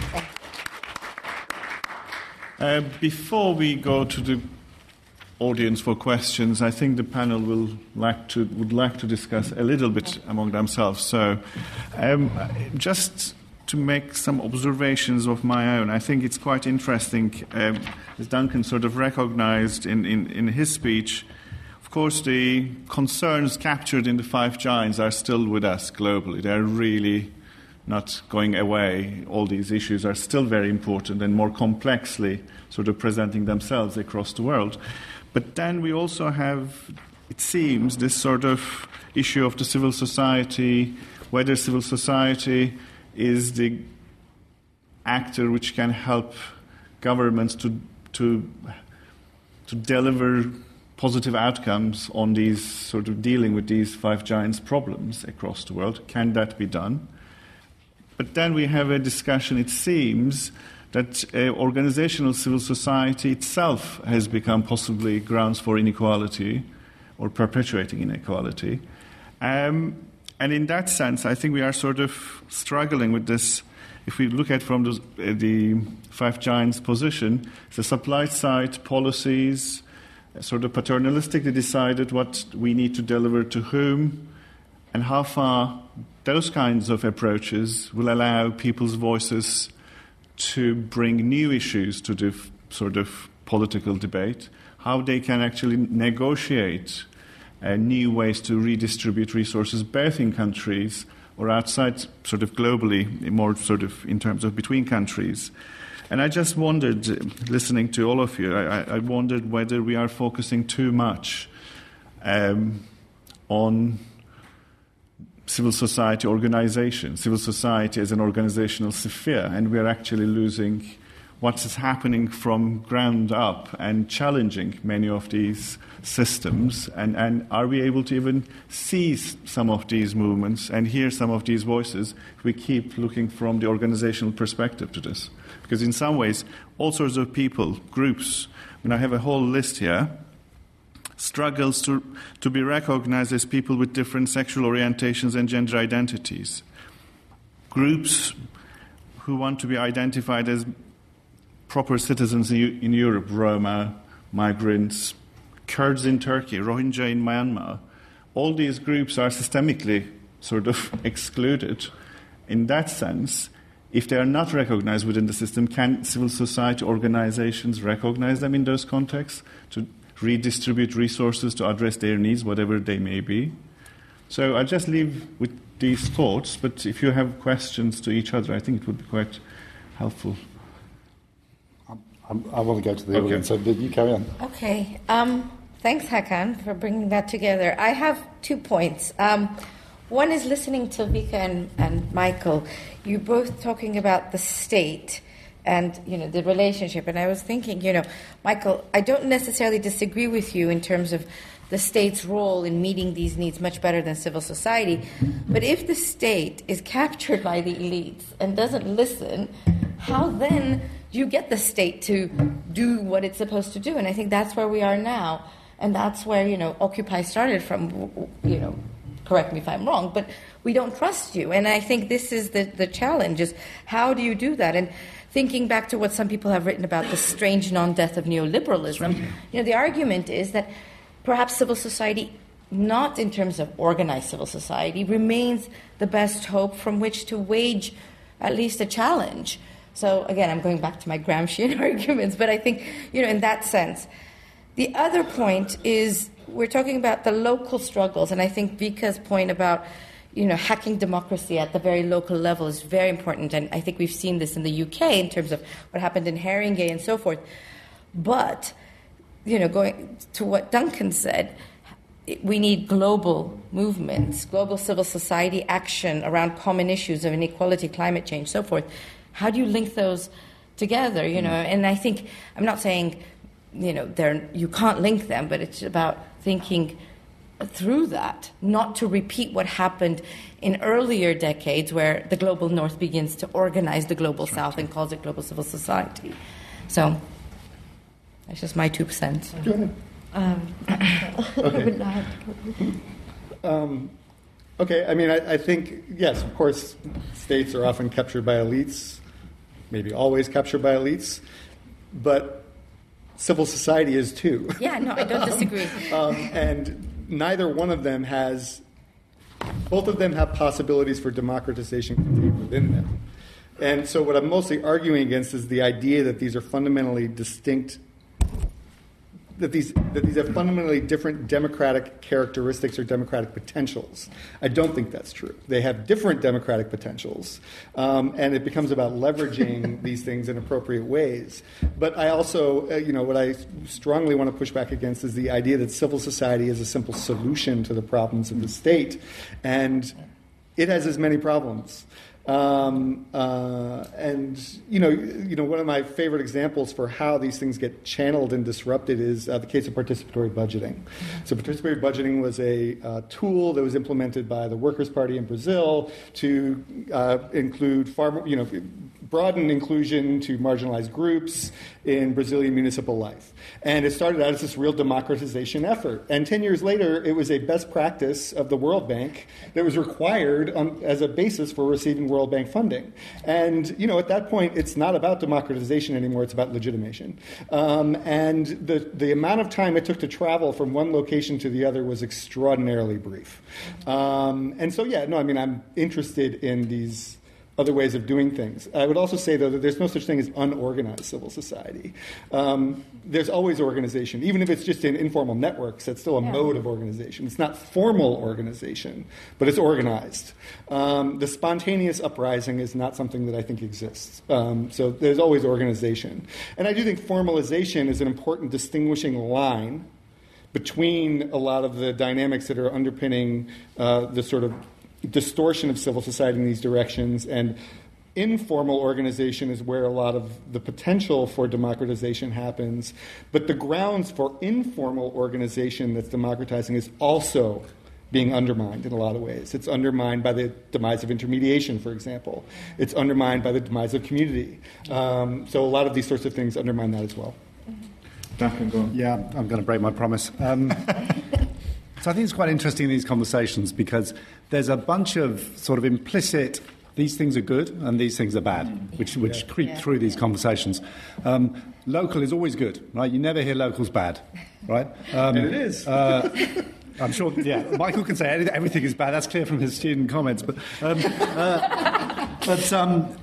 Uh, before we go to the audience for questions. I think the panel will like to, would like to discuss a little bit among themselves. So, um, just to make some observations of my own, I think it's quite interesting, um, as Duncan sort of recognized in, in, in his speech. Of course, the concerns captured in the five giants are still with us globally. They're really not going away. All these issues are still very important and more complexly sort of presenting themselves across the world. But then we also have, it seems, this sort of issue of the civil society, whether civil society is the actor which can help governments to, to, to deliver positive outcomes on these sort of dealing with these five giants problems across the world. Can that be done? But then we have a discussion, it seems, that uh, organizational civil society itself has become possibly grounds for inequality or perpetuating inequality. Um, and in that sense, I think we are sort of struggling with this. If we look at from the, the five giants position, the supply side policies uh, sort of paternalistically decided what we need to deliver to whom and how far those kinds of approaches will allow people's voices to bring new issues to the sort of political debate, how they can actually negotiate uh, new ways to redistribute resources, both in countries or outside, sort of globally, more sort of in terms of between countries. And I just wondered, listening to all of you, I, I wondered whether we are focusing too much um, on civil society organization, civil society as an organizational sphere, and we are actually losing what is happening from ground up and challenging many of these systems. And, and are we able to even see some of these movements and hear some of these voices if we keep looking from the organizational perspective to this? Because in some ways, all sorts of people, groups, I mean, I have a whole list here struggles to, to be recognized as people with different sexual orientations and gender identities. Groups who want to be identified as proper citizens in Europe, Roma, migrants, Kurds in Turkey, Rohingya in Myanmar, all these groups are systemically sort of excluded. In that sense, if they are not recognized within the system, can civil society organizations recognize them in those contexts to redistribute resources to address their needs, whatever they may be. So I'll just leave with these thoughts, but if you have questions to each other, I think it would be quite helpful. I'm, i want to go to the okay. audience, so you carry on. Okay. Um, thanks, Hakan, for bringing that together. I have two points. Um, one is listening to Vika and, and Michael. You both talking about the state and you know the relationship, and I was thinking, you know, Michael, I don't necessarily disagree with you in terms of the state's role in meeting these needs much better than civil society. But if the state is captured by the elites and doesn't listen, how then do you get the state to do what it's supposed to do? And I think that's where we are now. And that's where, you know, Occupy started from, you know, correct me if I'm wrong, but we don't trust you. And I think this is the, the challenge is how do you do that? And thinking back to what some people have written about the strange non-death of neoliberalism, you know, the argument is that perhaps civil society, not in terms of organized civil society, remains the best hope from which to wage at least a challenge. So again, I'm going back to my Gramscian arguments, but I think, you know, in that sense. The other point is we're talking about the local struggles, and I think Vika's point about you know, hacking democracy at the very local level is very important, and I think we've seen this in the UK in terms of what happened in Haringey and so forth. But you know, going to what Duncan said, we need global movements, global civil society action around common issues of inequality, climate change, so forth. How do you link those together? You know, mm. and I think I'm not saying, you know, you can't link them, but it's about thinking through that, not to repeat what happened in earlier decades, where the global North begins to organize the global South and calls it global civil society. So that's just my two cents. Go ahead. Um, okay. um, okay. I mean, I, I, think yes, of course, states are often captured by elites, maybe always captured by elites, but civil society is too. Yeah, no, I don't disagree. um, and neither one of them has. Both of them have possibilities for democratization contained within them. And so, what I'm mostly arguing against is the idea that these are fundamentally distinct that these that these have fundamentally different democratic characteristics or democratic potentials. I don't think that's true. They have different democratic potentials, um, and it becomes about leveraging these things in appropriate ways. But I also, uh, you know, what I strongly want to push back against is the idea that civil society is a simple solution to the problems of the state, and it has as many problems. Um, uh, and you know, you know, one of my favorite examples for how these things get channeled and disrupted is uh, the case of participatory budgeting. So, participatory budgeting was a uh, tool that was implemented by the Workers' Party in Brazil to uh, include far more, you know, broaden inclusion to marginalized groups in Brazilian municipal life. And it started out as this real democratization effort. And 10 years later, it was a best practice of the World Bank that was required on, as a basis for receiving World Bank funding. And, you know, at that point, it's not about democratization anymore, it's about legitimation. Um, and the, the amount of time it took to travel from one location to the other was extraordinarily brief. Um, and so, yeah, no, I mean, I'm interested in these other ways of doing things. I would also say, though, that there's no such thing as unorganized civil society. Um, there's always organization, even if it's just in informal networks. That's still a yeah. mode of organization. It's not formal organization, but it's organized. Um, the spontaneous uprising is not something that I think exists. Um, so there's always organization, and I do think formalization is an important distinguishing line between a lot of the dynamics that are underpinning uh, the sort of distortion of civil society in these directions and informal organization is where a lot of the potential for democratization happens but the grounds for informal organization that's democratizing is also being undermined in a lot of ways. It's undermined by the demise of intermediation, for example. It's undermined by the demise of community. Um, so a lot of these sorts of things undermine that as well. Yeah, I'm going to break my promise. Um, so I think it's quite interesting these conversations because there's a bunch of sort of implicit these things are good and these things are bad, which, which yeah. creep yeah. through these conversations. Um, local is always good, right? You never hear locals bad, right? Um, and it is. Uh, I'm sure, yeah, Michael can say everything is bad. That's clear from his student comments. But, um, uh, but um,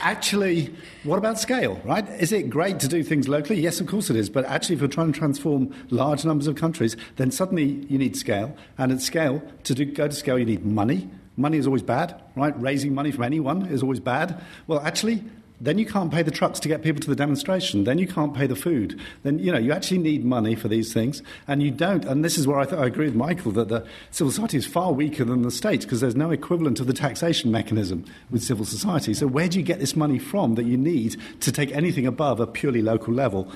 actually, what about scale, right? Is it great to do things locally? Yes, of course it is. But actually, if you're trying to transform large numbers of countries, then suddenly you need scale. And at scale, to do, go to scale, you need money. Money is always bad, right? Raising money from anyone is always bad. Well, actually, then you can't pay the trucks to get people to the demonstration. Then you can't pay the food. Then, you know, you actually need money for these things. And you don't. And this is where I, th- I agree with Michael that the civil society is far weaker than the state because there's no equivalent of the taxation mechanism with civil society. So where do you get this money from that you need to take anything above a purely local level?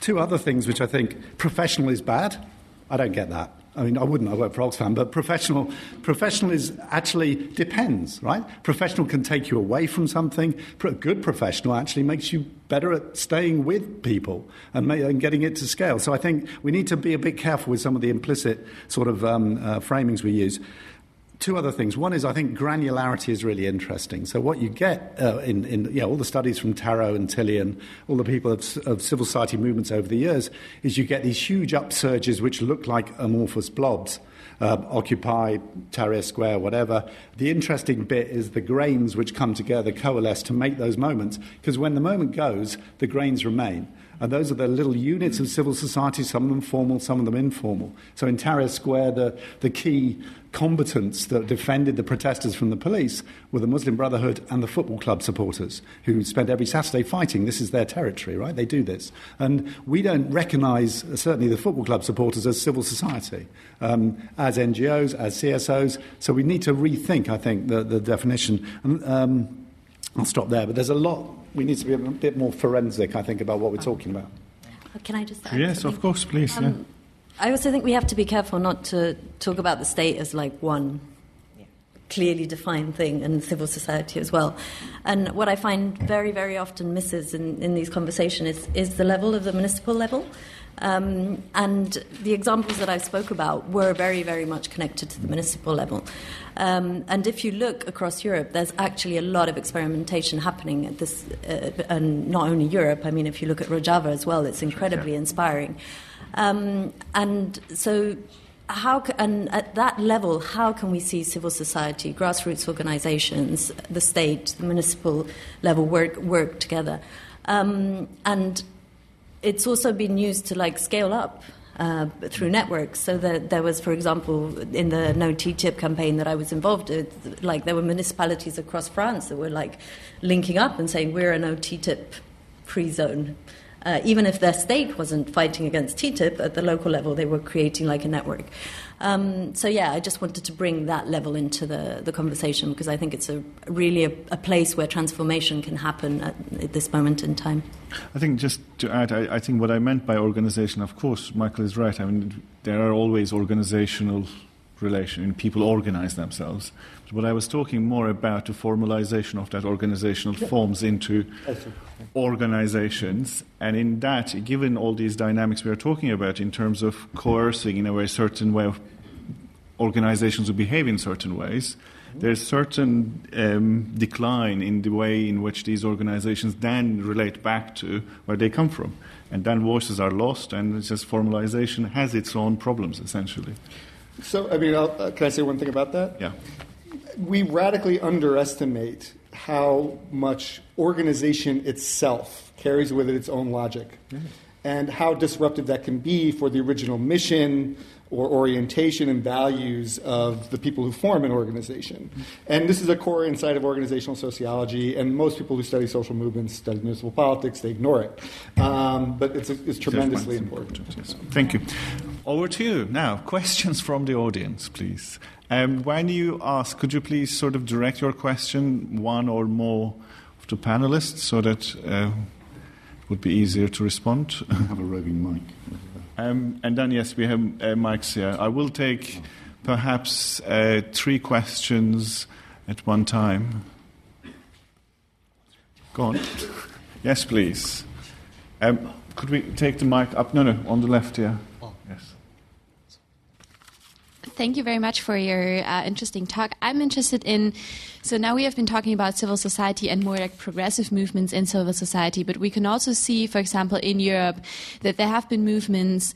Two other things which I think professional is bad. I don't get that. I mean, I wouldn't. I work for Oxfam, but professional, professional is actually depends, right? Professional can take you away from something. A good professional actually makes you better at staying with people and, and getting it to scale. So I think we need to be a bit careful with some of the implicit sort of um, uh, framings we use two other things. One is I think granularity is really interesting. So what you get uh, in, in you know, all the studies from Tarrow and Tilly and all the people of, of, civil society movements over the years is you get these huge upsurges which look like amorphous blobs. Uh, Occupy, Tahrir Square, whatever. The interesting bit is the grains which come together coalesce to make those moments, because when the moment goes, the grains remain. And those are the little units of civil society, some of them formal, some of them informal. So in Tahrir Square, the, the key combatants that defended the protesters from the police were the Muslim Brotherhood and the football club supporters who spent every Saturday fighting. This is their territory, right? They do this. And we don't recognize, certainly the football club supporters, as civil society, um, as NGOs, as CSOs. So we need to rethink, I think, the, the definition. And, um, I'll stop there, but there's a lot, we need to be a bit more forensic, I think, about what we're talking about. Can I just Yes, something? of course, please. Um, yeah. I also think we have to be careful not to talk about the state as like one clearly defined thing and civil society as well. And what I find very, very often misses in, in these conversations is, is the level of the municipal level. Um, and the examples that I spoke about were very, very much connected to the municipal level. Um, and if you look across Europe, there's actually a lot of experimentation happening at this, uh, and not only Europe. I mean, if you look at Rojava as well, it's incredibly inspiring. Um, and so, how and at that level, how can we see civil society, grassroots organizations, the state, the municipal level work work together? Um, and it's also been used to like scale up uh, through networks. So that there was, for example, in the NoTTIP campaign that I was involved with, like there were municipalities across France that were like linking up and saying we're a No TTIP free zone. Uh, even if their state wasn't fighting against TTIP at the local level, they were creating like a network. Um, so yeah, I just wanted to bring that level into the, the conversation because I think it's a really a, a place where transformation can happen at, at, this moment in time. I think just to add, I, I, think what I meant by organization, of course, Michael is right. I mean, there are always organizational relation, and people organize themselves. But I was talking more about the formalization of that organizational forms into organizations, and in that, given all these dynamics we are talking about in terms of coercing in a way certain way of organizations to behave in certain ways, there's certain um, decline in the way in which these organizations then relate back to where they come from. And then voices are lost, and it's just formalization has its own problems, essentially. So, I mean, uh, can I say one thing about that? Yeah. We radically underestimate how much organization itself carries with it its own logic, mm-hmm. and how disruptive that can be for the original mission or orientation and values of the people who form an organization. Mm-hmm. And this is a core insight of organizational sociology, and most people who study social movements, study municipal politics, they ignore it. Um, but it's, it's tremendously important. important yes. Thank you. Over to you. Now, questions from the audience, please. Um, when you ask, could you please sort of direct your question one or more of the panelists so that uh, it would be easier to respond? We have a roving mic. Um, and then, yes, we have uh, mics here. I will take perhaps uh, three questions at one time. Go on. yes, please. Um, could we take the mic up? No, no, on the left here. Yes. Thank you very much for your uh, interesting talk. I'm interested in. So now we have been talking about civil society and more like progressive movements in civil society, but we can also see, for example, in Europe, that there have been movements,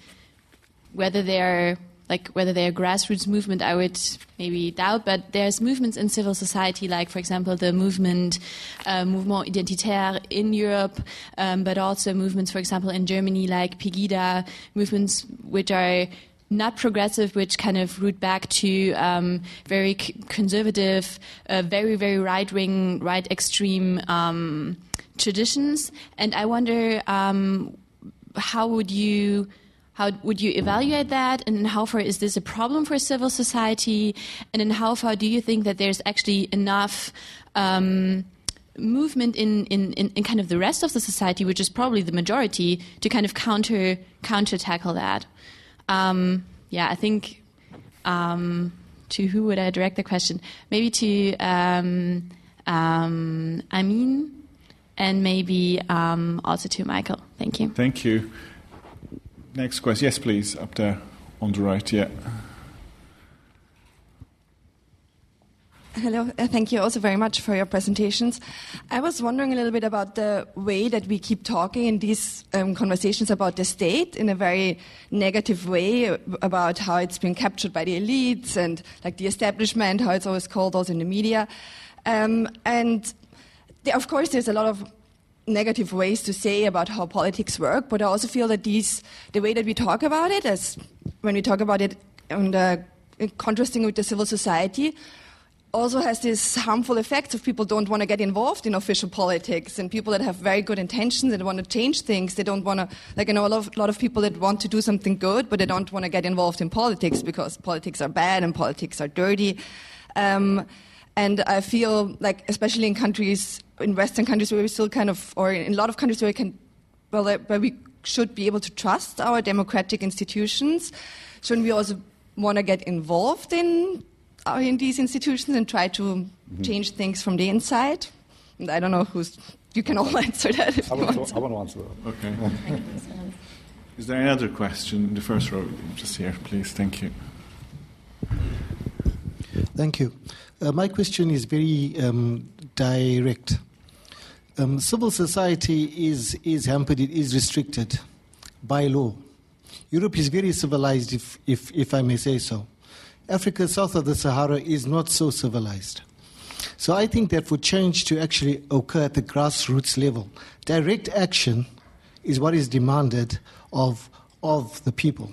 whether they're like whether they're grassroots movement, I would maybe doubt, but there's movements in civil society, like for example the movement uh, Mouvement Identitaire in Europe, um, but also movements, for example, in Germany, like Pegida, movements which are not progressive, which kind of root back to um, very c- conservative, uh, very very right wing, right extreme um, traditions. And I wonder um, how would you how would you evaluate that? And how far is this a problem for civil society? And in how far do you think that there's actually enough um, movement in, in, in, in, kind of the rest of the society which is probably the majority to kind of counter counter tackle that um, yeah, I think um, to who would I direct the question? Maybe to um, um, Amin and maybe um, also to Michael. Thank you. Thank you. Next question. Yes, please, up there on the right. Yeah. Hello, uh, thank you also very much for your presentations. I was wondering a little bit about the way that we keep talking in these um, conversations about the state in a very negative way uh, about how it's been captured by the elites and like the establishment, how it's always called also in the media. Um, and there, of course, there's a lot of negative ways to say about how politics work, but I also feel that these, the way that we talk about it, as when we talk about it and contrasting with the civil society, also has this harmful effect of people don't want to get involved in official politics and people that have very good intentions and want to change things. They don't want to like i know a lot, of, lot of people that want to do something good but they don't want to get involved in politics because politics are bad and politics are dirty. Um, and i feel like especially in countries in western countries where we still kind of or in a lot of countries where we can well where we should be able to trust our democratic institutions shouldn't we also want to get involved in in these institutions and try to mm-hmm. change things from the inside. And I don't know who's. You can all answer that if I you want. To, I want to answer that. Okay. Is there another question in the first row? Just here, please. Thank you. Thank you. Uh, my question is very um, direct. Um, civil society is, is hampered, it is restricted by law. Europe is very civilized, if, if, if I may say so. Africa south of the Sahara is not so civilized. So I think that for change to actually occur at the grassroots level, direct action is what is demanded of, of the people.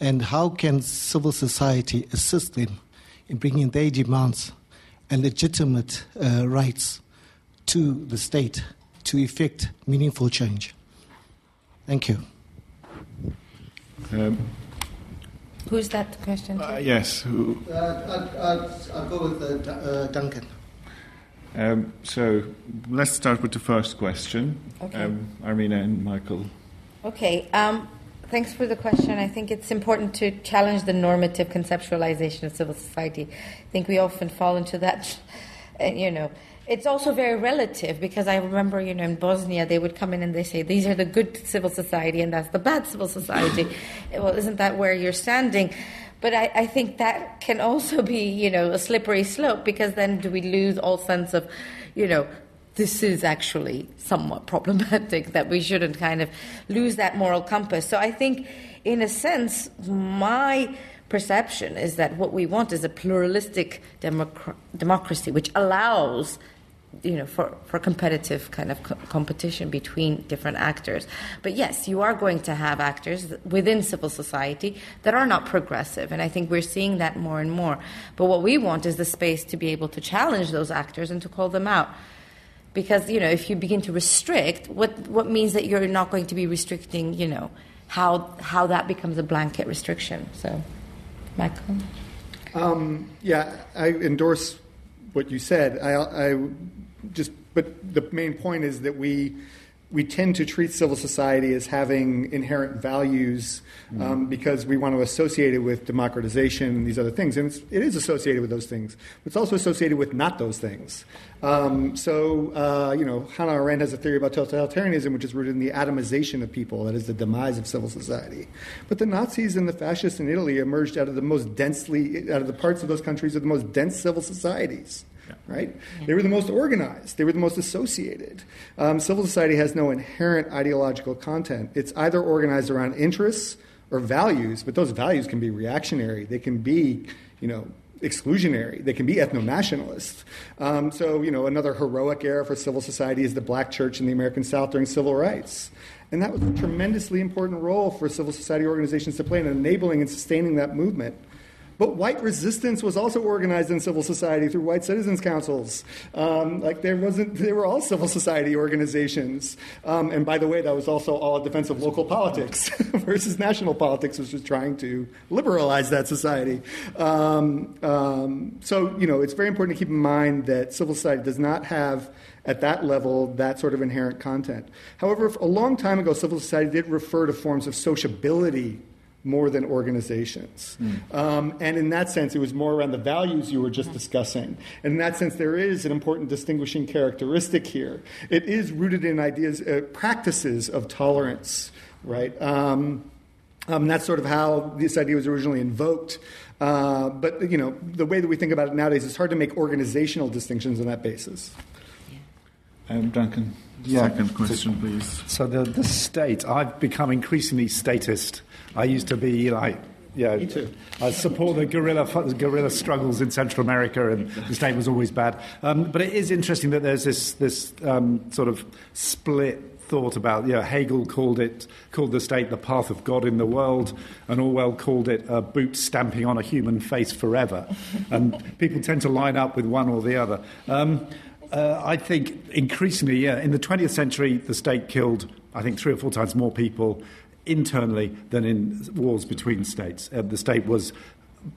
And how can civil society assist them in bringing their demands and legitimate uh, rights to the state to effect meaningful change? Thank you. Um, Who's that question? Uh, yes. Who? Uh, I'll, I'll, go with uh, uh, Duncan. Um, so let's start with the first question. Okay. Um, Armine and Michael. Okay. Um, thanks for the question. I think it's important to challenge the normative conceptualization of civil society. I think we often fall into that, you know, it's also very relative because I remember, you know, in Bosnia they would come in and they say these are the good civil society and that's the bad civil society. well, isn't that where you're standing? But I, I, think that can also be, you know, a slippery slope because then do we lose all sense of, you know, this is actually somewhat problematic that we shouldn't kind of lose that moral compass. So I think, in a sense, my perception is that what we want is a pluralistic democ- democracy which allows you know, for, for competitive kind of co- competition between different actors. But yes, you are going to have actors within civil society that are not progressive, and I think we're seeing that more and more. But what we want is the space to be able to challenge those actors and to call them out. Because, you know, if you begin to restrict, what, what means that you're not going to be restricting, you know, how, how that becomes a blanket restriction. So, Michael? Um, yeah, I endorse what you said. I, I just, but the main point is that we we tend to treat civil society as having inherent values um, mm-hmm. because we want to associate it with democratization and these other things. And it's, it is associated with those things, but it's also associated with not those things. Um, so, uh, you know, Hannah Arendt has a theory about totalitarianism, which is rooted in the atomization of people, that is, the demise of civil society. But the Nazis and the fascists in Italy emerged out of the most densely, out of the parts of those countries with the most dense civil societies right? They were the most organized, they were the most associated. Um, civil society has no inherent ideological content. It's either organized around interests or values, but those values can be reactionary. They can be, you know, exclusionary. They can be ethno-nationalist. Um, so, you know, another heroic era for civil society is the black church in the American South during civil rights. And that was a tremendously important role for civil society organizations to play in enabling and sustaining that movement. But white resistance was also organized in civil society through white citizens councils. Um, like there wasn't, they were all civil society organizations. Um, and by the way, that was also all a defense of local politics versus national politics, which was trying to liberalize that society. Um, um, so you know, it's very important to keep in mind that civil society does not have at that level that sort of inherent content. However, a long time ago, civil society did refer to forms of sociability more than organizations. Mm. Um, and in that sense, it was more around the values you were just discussing. And in that sense, there is an important distinguishing characteristic here. It is rooted in ideas, uh, practices of tolerance, right? Um, um, that's sort of how this idea was originally invoked. Uh, but you know, the way that we think about it nowadays, it's hard to make organizational distinctions on that basis. Um, Duncan, yeah. second question, please. So the, the state, I've become increasingly statist. I used to be like yeah, Me too. I support the guerrilla guerrilla struggles in Central America, and the state was always bad. Um, but it is interesting that there's this this um, sort of split thought about. You know, Hegel called it called the state the path of God in the world, and Orwell called it a boot stamping on a human face forever. and people tend to line up with one or the other. Um, uh, I think increasingly, yeah, in the 20th century, the state killed, I think, three or four times more people internally than in wars between states. Uh, the state was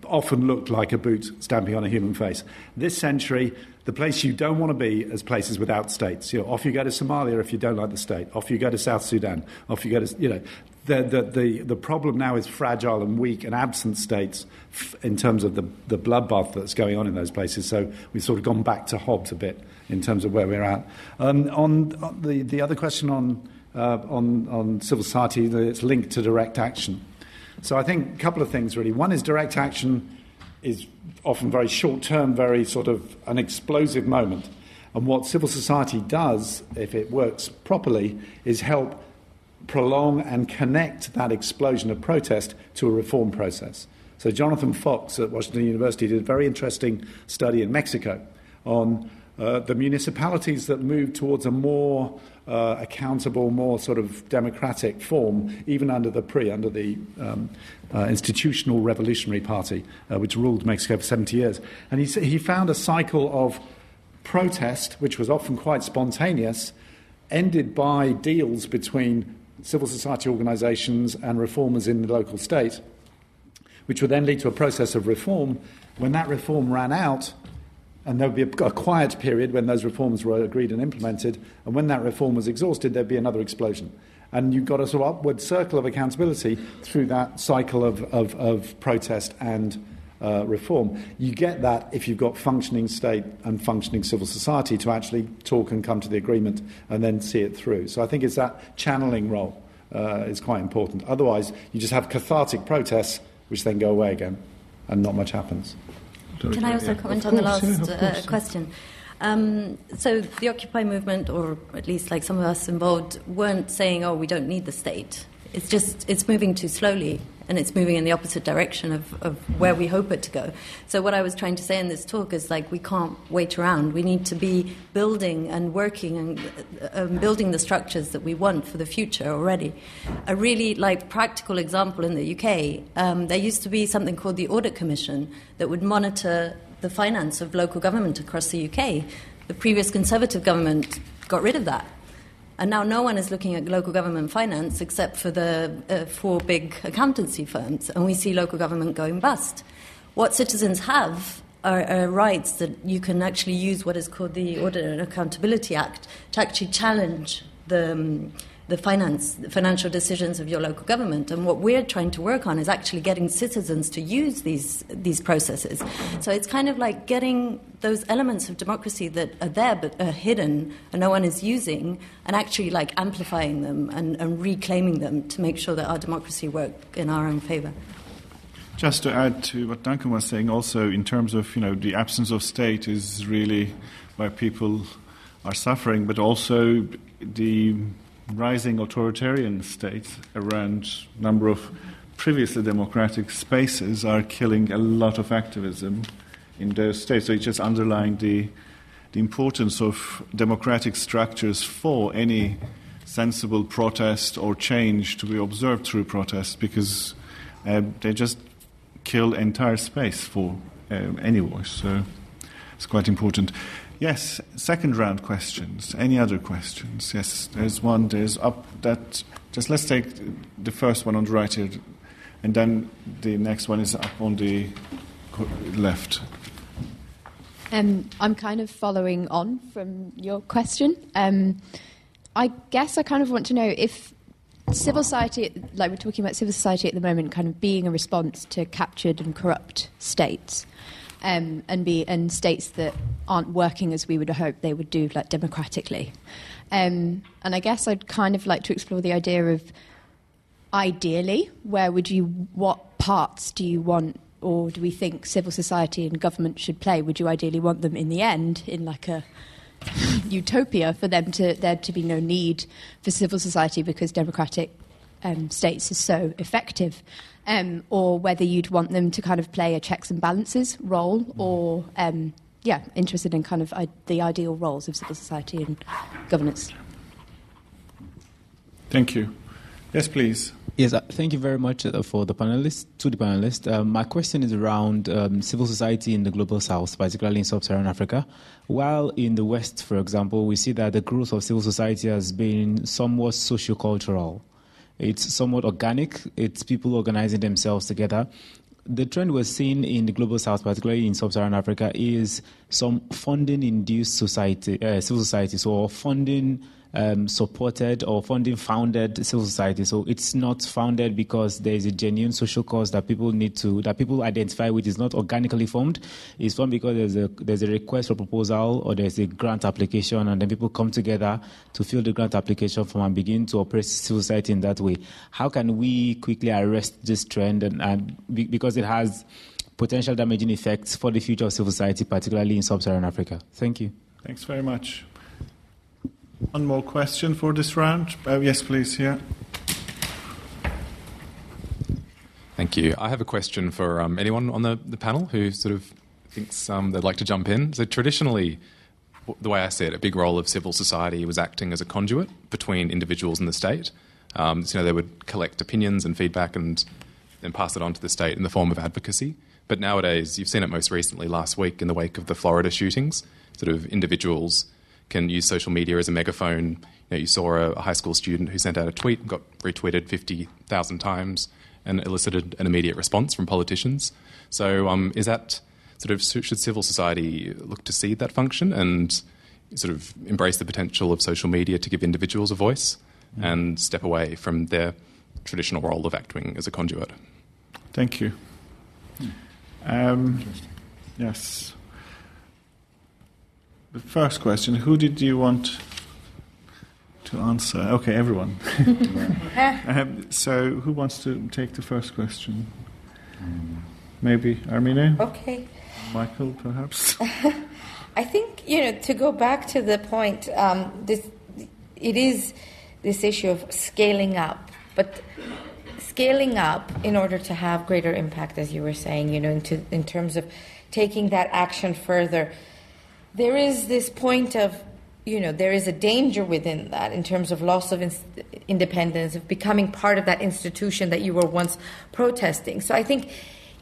often looked like a boot stamping on a human face. This century, the place you don't want to be is places without states. You know, off you go to Somalia if you don't like the state. Off you go to South Sudan. Off you go to, you know, the, the, the, the problem now is fragile and weak and absent states f- in terms of the, the bloodbath that's going on in those places. So we've sort of gone back to Hobbes a bit in terms of where we're at. Um, on, on the, the other question on, uh, on, on civil society, it's linked to direct action. So I think a couple of things really. One is direct action is often very short term, very sort of an explosive moment. And what civil society does, if it works properly, is help prolong and connect that explosion of protest to a reform process. So, Jonathan Fox at Washington University did a very interesting study in Mexico on uh, the municipalities that moved towards a more uh, accountable, more sort of democratic form, even under the pre, under the um, uh, Institutional Revolutionary Party, uh, which ruled Mexico for 70 years. And he, he found a cycle of protest, which was often quite spontaneous, ended by deals between civil society organizations and reformers in the local state, which would then lead to a process of reform. When that reform ran out, and there would be a, a, quiet period when those reforms were agreed and implemented, and when that reform was exhausted, there'd be another explosion. And you've got a sort of upward circle of accountability through that cycle of, of, of protest and uh, reform. You get that if you've got functioning state and functioning civil society to actually talk and come to the agreement and then see it through. So I think it's that channeling role uh, is quite important. Otherwise, you just have cathartic protests which then go away again and not much happens. Can I also comment on the last uh, question? Um, so the Occupy movement, or at least like some of us involved, weren't saying, "Oh, we don't need the state." It's just it's moving too slowly and it's moving in the opposite direction of, of where we hope it to go. So what I was trying to say in this talk is like we can't wait around. We need to be building and working and um, building the structures that we want for the future already. A really like practical example in the UK, um, there used to be something called the Audit Commission that would monitor the finance of local government across the UK. The previous Conservative government got rid of that and now no one is looking at local government finance except for the uh, four big accountancy firms, and we see local government going bust. What citizens have are, are, rights that you can actually use what is called the Audit and Accountability Act to actually challenge the, um, the finance, the financial decisions of your local government. And what we're trying to work on is actually getting citizens to use these, these processes. So it's kind of like getting those elements of democracy that are there but are hidden and no one is using and actually like amplifying them and, and reclaiming them to make sure that our democracy work in our own favor. Just to add to what Duncan was saying, also in terms of you know the absence of state is really where people are suffering, but also the rising authoritarian states around a number of previously democratic spaces are killing a lot of activism in those states. So it's just underlying the, the importance of democratic structures for any sensible protest or change to be observed through protest because uh, they just kill entire space for uh, any voice. So it's quite important. Yes, second round questions. Any other questions? Yes, there's one. There's up that. Just let's take the first one on the right here, and then the next one is up on the left. Um, I'm kind of following on from your question. Um, I guess I kind of want to know if civil society, like we're talking about civil society at the moment, kind of being a response to captured and corrupt states um, and be in states that aren't working as we would hope they would do, like democratically. Um, and I guess I'd kind of like to explore the idea of ideally, where would you, what parts do you want, or do we think civil society and government should play? Would you ideally want them in the end in like a utopia for them to there to be no need for civil society because democratic um, states is so effective? Um, or whether you'd want them to kind of play a checks and balances role, or um, yeah, interested in kind of I- the ideal roles of civil society and governance. Thank you. Yes, please. Yes, uh, thank you very much uh, for the panelists. To the panelists, um, my question is around um, civil society in the global south, particularly in sub-Saharan Africa. While in the West, for example, we see that the growth of civil society has been somewhat socio-cultural. It's somewhat organic. It's people organizing themselves together. The trend we're seeing in the global south, particularly in sub-Saharan Africa, is some funding-induced society, uh, civil society, so funding um, supported or funding founded civil society. So it's not founded because there is a genuine social cause that people need to that people identify with. It's not organically formed. It's formed because there's a there's a request for proposal or there's a grant application, and then people come together to fill the grant application form and begin to operate civil society in that way. How can we quickly arrest this trend and, and because it has potential damaging effects for the future of civil society, particularly in sub-Saharan Africa? Thank you. Thanks very much. One more question for this round. Uh, yes, please. Yeah. Thank you. I have a question for um, anyone on the, the panel who sort of thinks um, they'd like to jump in. So, traditionally, the way I see it, a big role of civil society was acting as a conduit between individuals and the state. Um, so, you know, they would collect opinions and feedback and then pass it on to the state in the form of advocacy. But nowadays, you've seen it most recently last week in the wake of the Florida shootings. Sort of individuals can use social media as a megaphone. You, know, you saw a, a high school student who sent out a tweet and got retweeted 50,000 times and elicited an immediate response from politicians. So, um, is that sort of should civil society look to see that function and sort of embrace the potential of social media to give individuals a voice mm. and step away from their traditional role of acting as a conduit? Thank you. Um, yes. The first question Who did you want to answer? Okay, everyone. um, so, who wants to take the first question? Maybe Armine? Okay. Michael, perhaps? I think, you know, to go back to the point, um, this, it is this issue of scaling up, but scaling up in order to have greater impact, as you were saying, you know, into, in terms of taking that action further. There is this point of, you know, there is a danger within that in terms of loss of in- independence, of becoming part of that institution that you were once protesting. So I think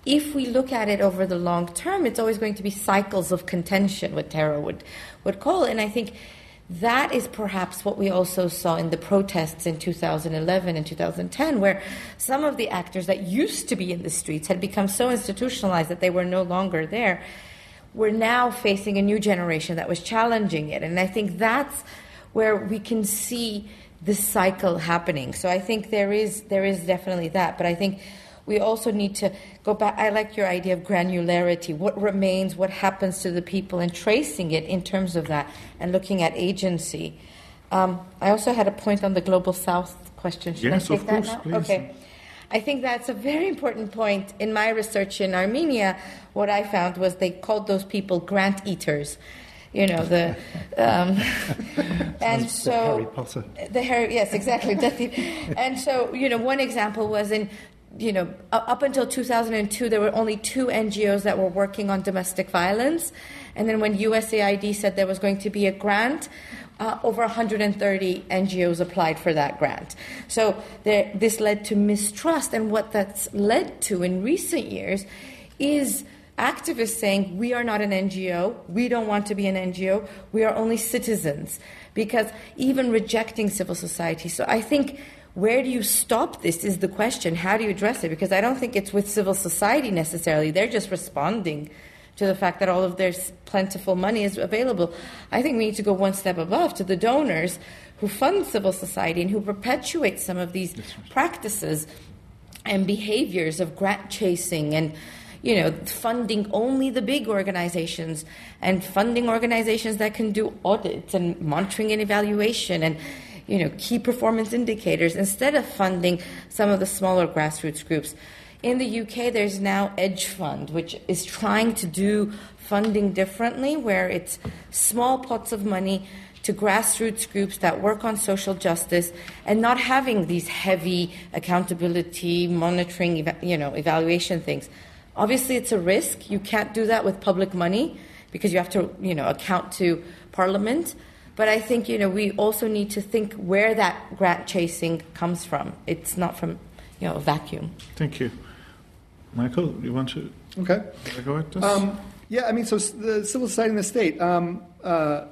if we look at it over the long term, it's always going to be cycles of contention, what Tarrow would, would call. And I think that is perhaps what we also saw in the protests in 2011 and 2010, where some of the actors that used to be in the streets had become so institutionalized that they were no longer there. We're now facing a new generation that was challenging it. And I think that's where we can see the cycle happening. So I think there is, there is definitely that. But I think we also need to go back. I like your idea of granularity. What remains, what happens to the people, and tracing it in terms of that, and looking at agency. Um, I also had a point on the global south question. Should yes, I take of that course, now? Please. Okay. I think that's a very important point. In my research in Armenia, what I found was they called those people grant eaters you know the um, and so Harry Potter. the Harry yes exactly and so you know one example was in you know, up until 2002, there were only two NGOs that were working on domestic violence. And then when USAID said there was going to be a grant, uh, over 130 NGOs applied for that grant. So there, this led to mistrust. And what that's led to in recent years is activists saying, we are not an NGO, we don't want to be an NGO, we are only citizens. Because even rejecting civil society. So I think where do you stop this is the question. How do you address it? Because I don't think it's with civil society necessarily. They're just responding to the fact that all of their plentiful money is available. I think we need to go one step above to the donors who fund civil society and who perpetuate some of these practices and behaviors of grant chasing and you know funding only the big organizations and funding organizations that can do audits and monitoring and evaluation and you know, key performance indicators instead of funding some of the smaller grassroots groups. In the UK, there's now Edge Fund, which is trying to do funding differently, where it's small pots of money to grassroots groups that work on social justice and not having these heavy accountability, monitoring, you know, evaluation things. Obviously, it's a risk. You can't do that with public money because you have to, you know, account to Parliament. But I think you know we also need to think where that grant chasing comes from. It's not from you know a vacuum. Thank you, Michael. You want to? Okay. Go ahead. Um, yeah, I mean, so the civil society and the state. Um, uh,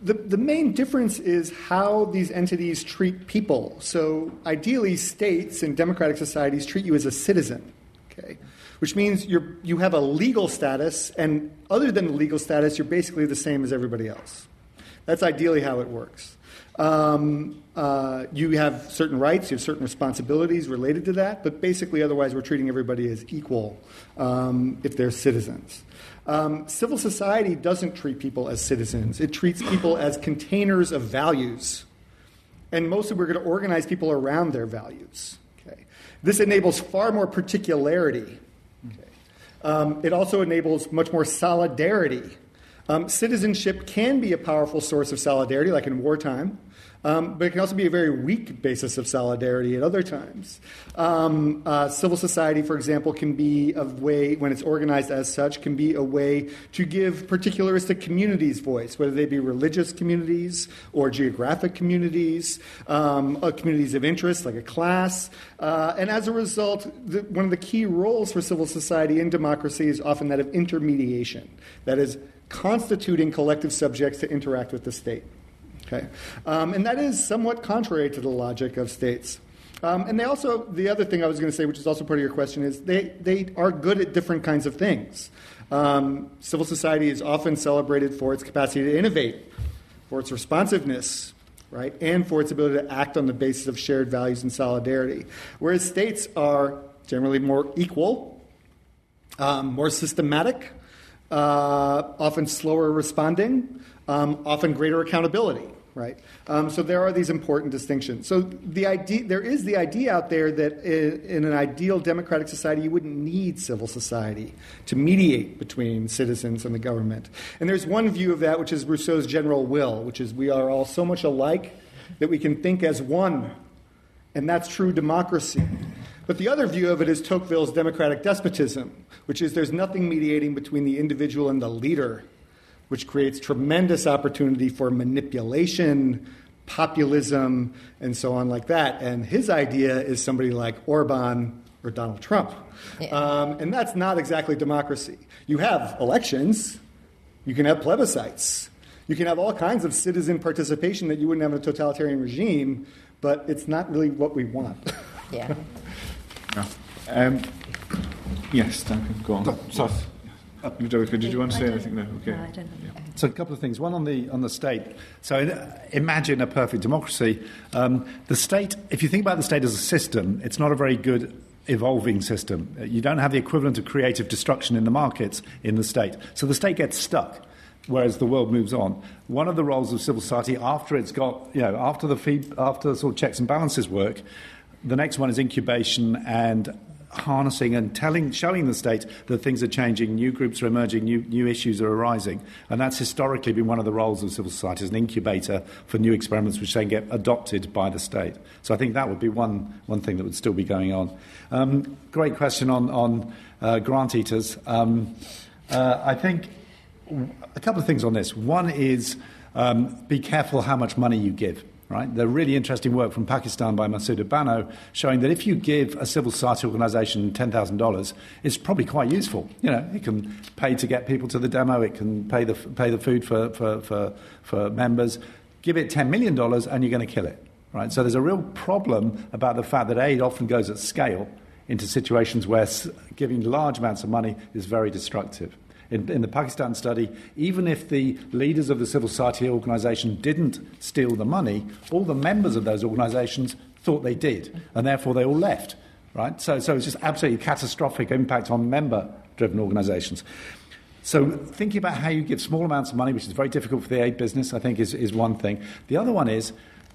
the, the main difference is how these entities treat people. So, ideally, states and democratic societies treat you as a citizen, okay? Which means you're, you have a legal status, and other than the legal status, you're basically the same as everybody else. That's ideally how it works. Um, uh, you have certain rights, you have certain responsibilities related to that, but basically, otherwise, we're treating everybody as equal um, if they're citizens. Um, civil society doesn't treat people as citizens, it treats people as containers of values. And mostly, we're going to organize people around their values. Okay? This enables far more particularity. Okay? Um, it also enables much more solidarity. Um, citizenship can be a powerful source of solidarity, like in wartime, um, but it can also be a very weak basis of solidarity at other times. Um, uh, civil society, for example, can be a way, when it's organized as such, can be a way to give particularistic communities voice, whether they be religious communities or geographic communities, um, uh, communities of interest, like a class. Uh, and as a result, the, one of the key roles for civil society in democracy is often that of intermediation. That is, constituting collective subjects to interact with the state. Okay? Um, and that is somewhat contrary to the logic of states. Um, and they also, the other thing I was going to say, which is also part of your question, is they, they are good at different kinds of things. Um, civil society is often celebrated for its capacity to innovate, for its responsiveness, right, and for its ability to act on the basis of shared values and solidarity. Whereas states are generally more equal, um, more systematic, uh, often slower responding, um, often greater accountability. Right. Um, so there are these important distinctions. So the idea, there is the idea out there that in an ideal democratic society, you wouldn't need civil society to mediate between citizens and the government. And there's one view of that, which is Rousseau's general will, which is we are all so much alike that we can think as one, and that's true democracy. But the other view of it is Tocqueville's democratic despotism, which is there's nothing mediating between the individual and the leader, which creates tremendous opportunity for manipulation, populism, and so on, like that. And his idea is somebody like Orban or Donald Trump. Yeah. Um, and that's not exactly democracy. You have elections, you can have plebiscites, you can have all kinds of citizen participation that you wouldn't have in a totalitarian regime, but it's not really what we want. Yeah. no. Um, Yes, Duncan, go on. sorry. Did you want to say anything there? Okay. No, I don't yeah. So a couple of things. One on the on the state. So imagine a perfect democracy. Um, the state, if you think about the state as a system, it's not a very good evolving system. You don't have the equivalent of creative destruction in the markets in the state. So the state gets stuck. Whereas the world moves on. One of the roles of civil society, after it's got, you know, after the feed, after the sort of checks and balances work, the next one is incubation and harnessing and telling, showing the state that things are changing, new groups are emerging, new, new issues are arising. And that's historically been one of the roles of civil society as an incubator for new experiments which then get adopted by the state. So I think that would be one, one thing that would still be going on. Um, great question on, on uh, grant eaters. Um, uh, I think a couple of things on this. One is um, be careful how much money you give. Right? The really interesting work from Pakistan by Masood Bano showing that if you give a civil society organisation $10,000, it's probably quite useful. You know, it can pay to get people to the demo, it can pay the, pay the food for, for, for, for members. Give it $10 million and you're going to kill it. Right? So there's a real problem about the fact that aid often goes at scale into situations where giving large amounts of money is very destructive in, in the Pakistan study, even if the leaders of the civil society organisation didn't steal the money, all the members of those organisations thought they did, and therefore they all left. Right? So, so it's just absolutely catastrophic impact on member driven organisations. So, thinking about how you give small amounts of money, which is very difficult for the aid business, I think is, is one thing. The other one is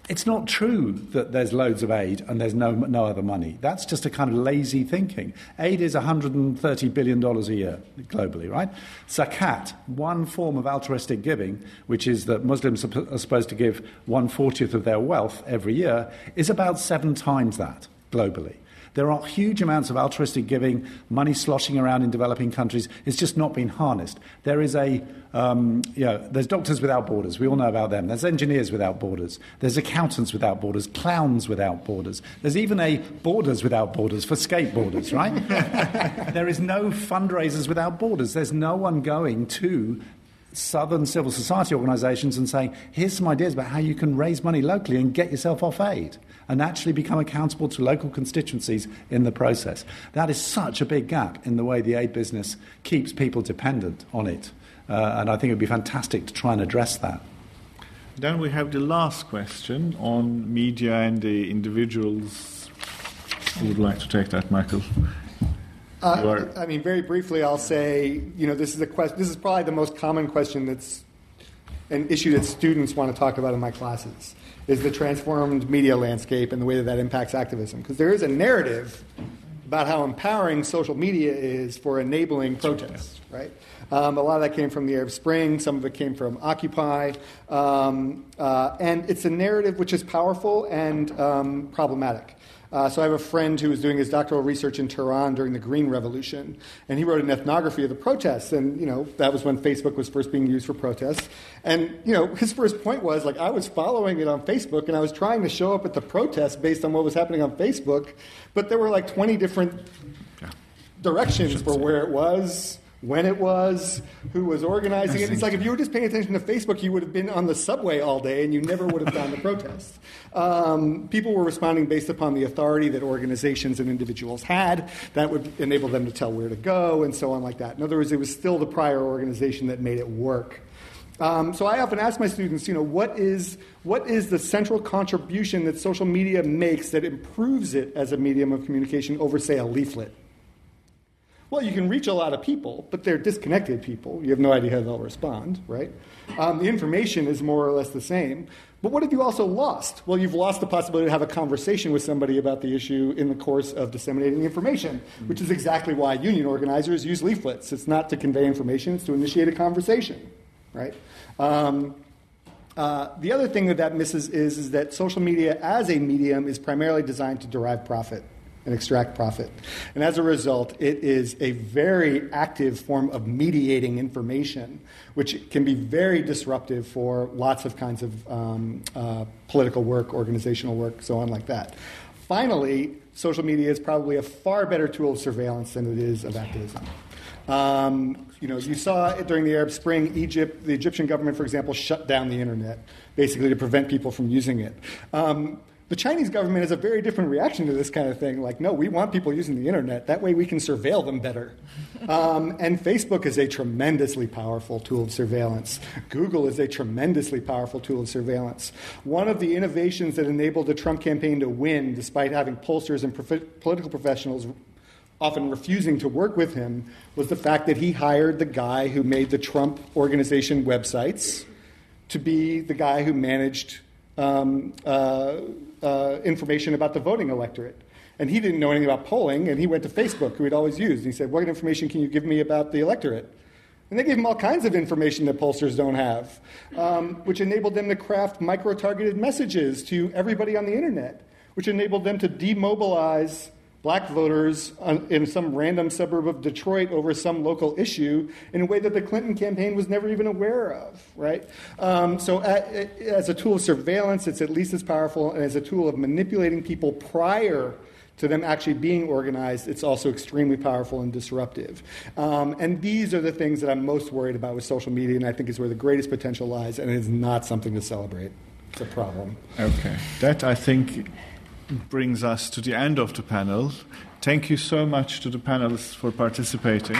it's not true that there's loads of aid and there's no, no other money. That's just a kind of lazy thinking. Aid is $130 billion a year globally, right? Zakat, one form of altruistic giving, which is that Muslims are supposed to give one fortieth of their wealth every year, is about seven times that globally. There are huge amounts of altruistic giving, money sloshing around in developing countries. It's just not been harnessed. There is a, um, you know, there's Doctors Without Borders. We all know about them. There's Engineers Without Borders. There's Accountants Without Borders. Clowns Without Borders. There's even a Borders Without Borders for skateboarders, right? there is no fundraisers without borders. There's no one going to southern civil society organizations and saying, here's some ideas about how you can raise money locally and get yourself off aid and actually become accountable to local constituencies in the process. That is such a big gap in the way the aid business keeps people dependent on it. Uh, and I think it would be fantastic to try and address that. Then we have the last question on media and the individuals. Who would like to take that, Michael? Uh, I mean, very briefly, I'll say, you know, this is a question. This is probably the most common question that's an issue that students want to talk about in my classes is the transformed media landscape and the way that that impacts activism. Because there is a narrative about how empowering social media is for enabling protests, right? Um, a lot of that came from the Arab Spring, some of it came from Occupy. Um, uh, and it's a narrative which is powerful and um, problematic. Uh, so I have a friend who was doing his doctoral research in Tehran during the Green Revolution, and he wrote an ethnography of the protests. And you know that was when Facebook was first being used for protests. And you know his first point was like I was following it on Facebook, and I was trying to show up at the protest based on what was happening on Facebook, but there were like 20 different directions for where it was when it was, who was organizing it. It's like if you were just paying attention to Facebook, you would have been on the subway all day and you never would have found the protest. Um, people were responding based upon the authority that organizations and individuals had. That would enable them to tell where to go and so on, like that. In other words, it was still the prior organization that made it work. Um, so I often ask my students, you know, what is, what is the central contribution that social media makes that improves it as a medium of communication over, say, a leaflet? Well, you can reach a lot of people, but they're disconnected people. You have no idea how they'll respond, right? Um, the information is more or less the same. But what have you also lost? Well, you've lost the possibility to have a conversation with somebody about the issue in the course of disseminating information, which is exactly why union organizers use leaflets. It's not to convey information, it's to initiate a conversation, right? Um, uh, the other thing that that misses is, is that social media as a medium is primarily designed to derive profit and extract profit. And as a result, it is a very active form of mediating information, which can be very disruptive for lots of kinds of um, uh, political work, organizational work, so on, like that. Finally, social media is probably a far better tool of surveillance than it is of activism. Um, you know, you saw it during the Arab Spring, Egypt, the Egyptian government, for example, shut down the internet basically to prevent people from using it. Um, the Chinese government has a very different reaction to this kind of thing. Like, no, we want people using the internet. That way we can surveil them better. Um, and Facebook is a tremendously powerful tool of surveillance. Google is a tremendously powerful tool of surveillance. One of the innovations that enabled the Trump campaign to win, despite having pollsters and prof- political professionals often refusing to work with him, was the fact that he hired the guy who made the Trump organization websites to be the guy who managed um, uh, uh, information about the voting electorate. And he didn't know anything about polling, and he went to Facebook, who he'd always used. And he said, What information can you give me about the electorate? And they gave him all kinds of information that pollsters don't have, um, which enabled them to craft micro targeted messages to everybody on the internet, which enabled them to demobilize black voters in some random suburb of Detroit over some local issue in a way that the Clinton campaign was never even aware of, right? Um, so, as a tool of surveillance, it's at least as powerful, and as a tool of manipulating people prior to them actually being organized, it's also extremely powerful and disruptive. Um, and these are the things that I'm most worried about with social media, and I think is where the greatest potential lies, and it is not something to celebrate. It's a problem. Okay. That, I think, brings us to the end of the panel. Thank you so much to the panelists for participating.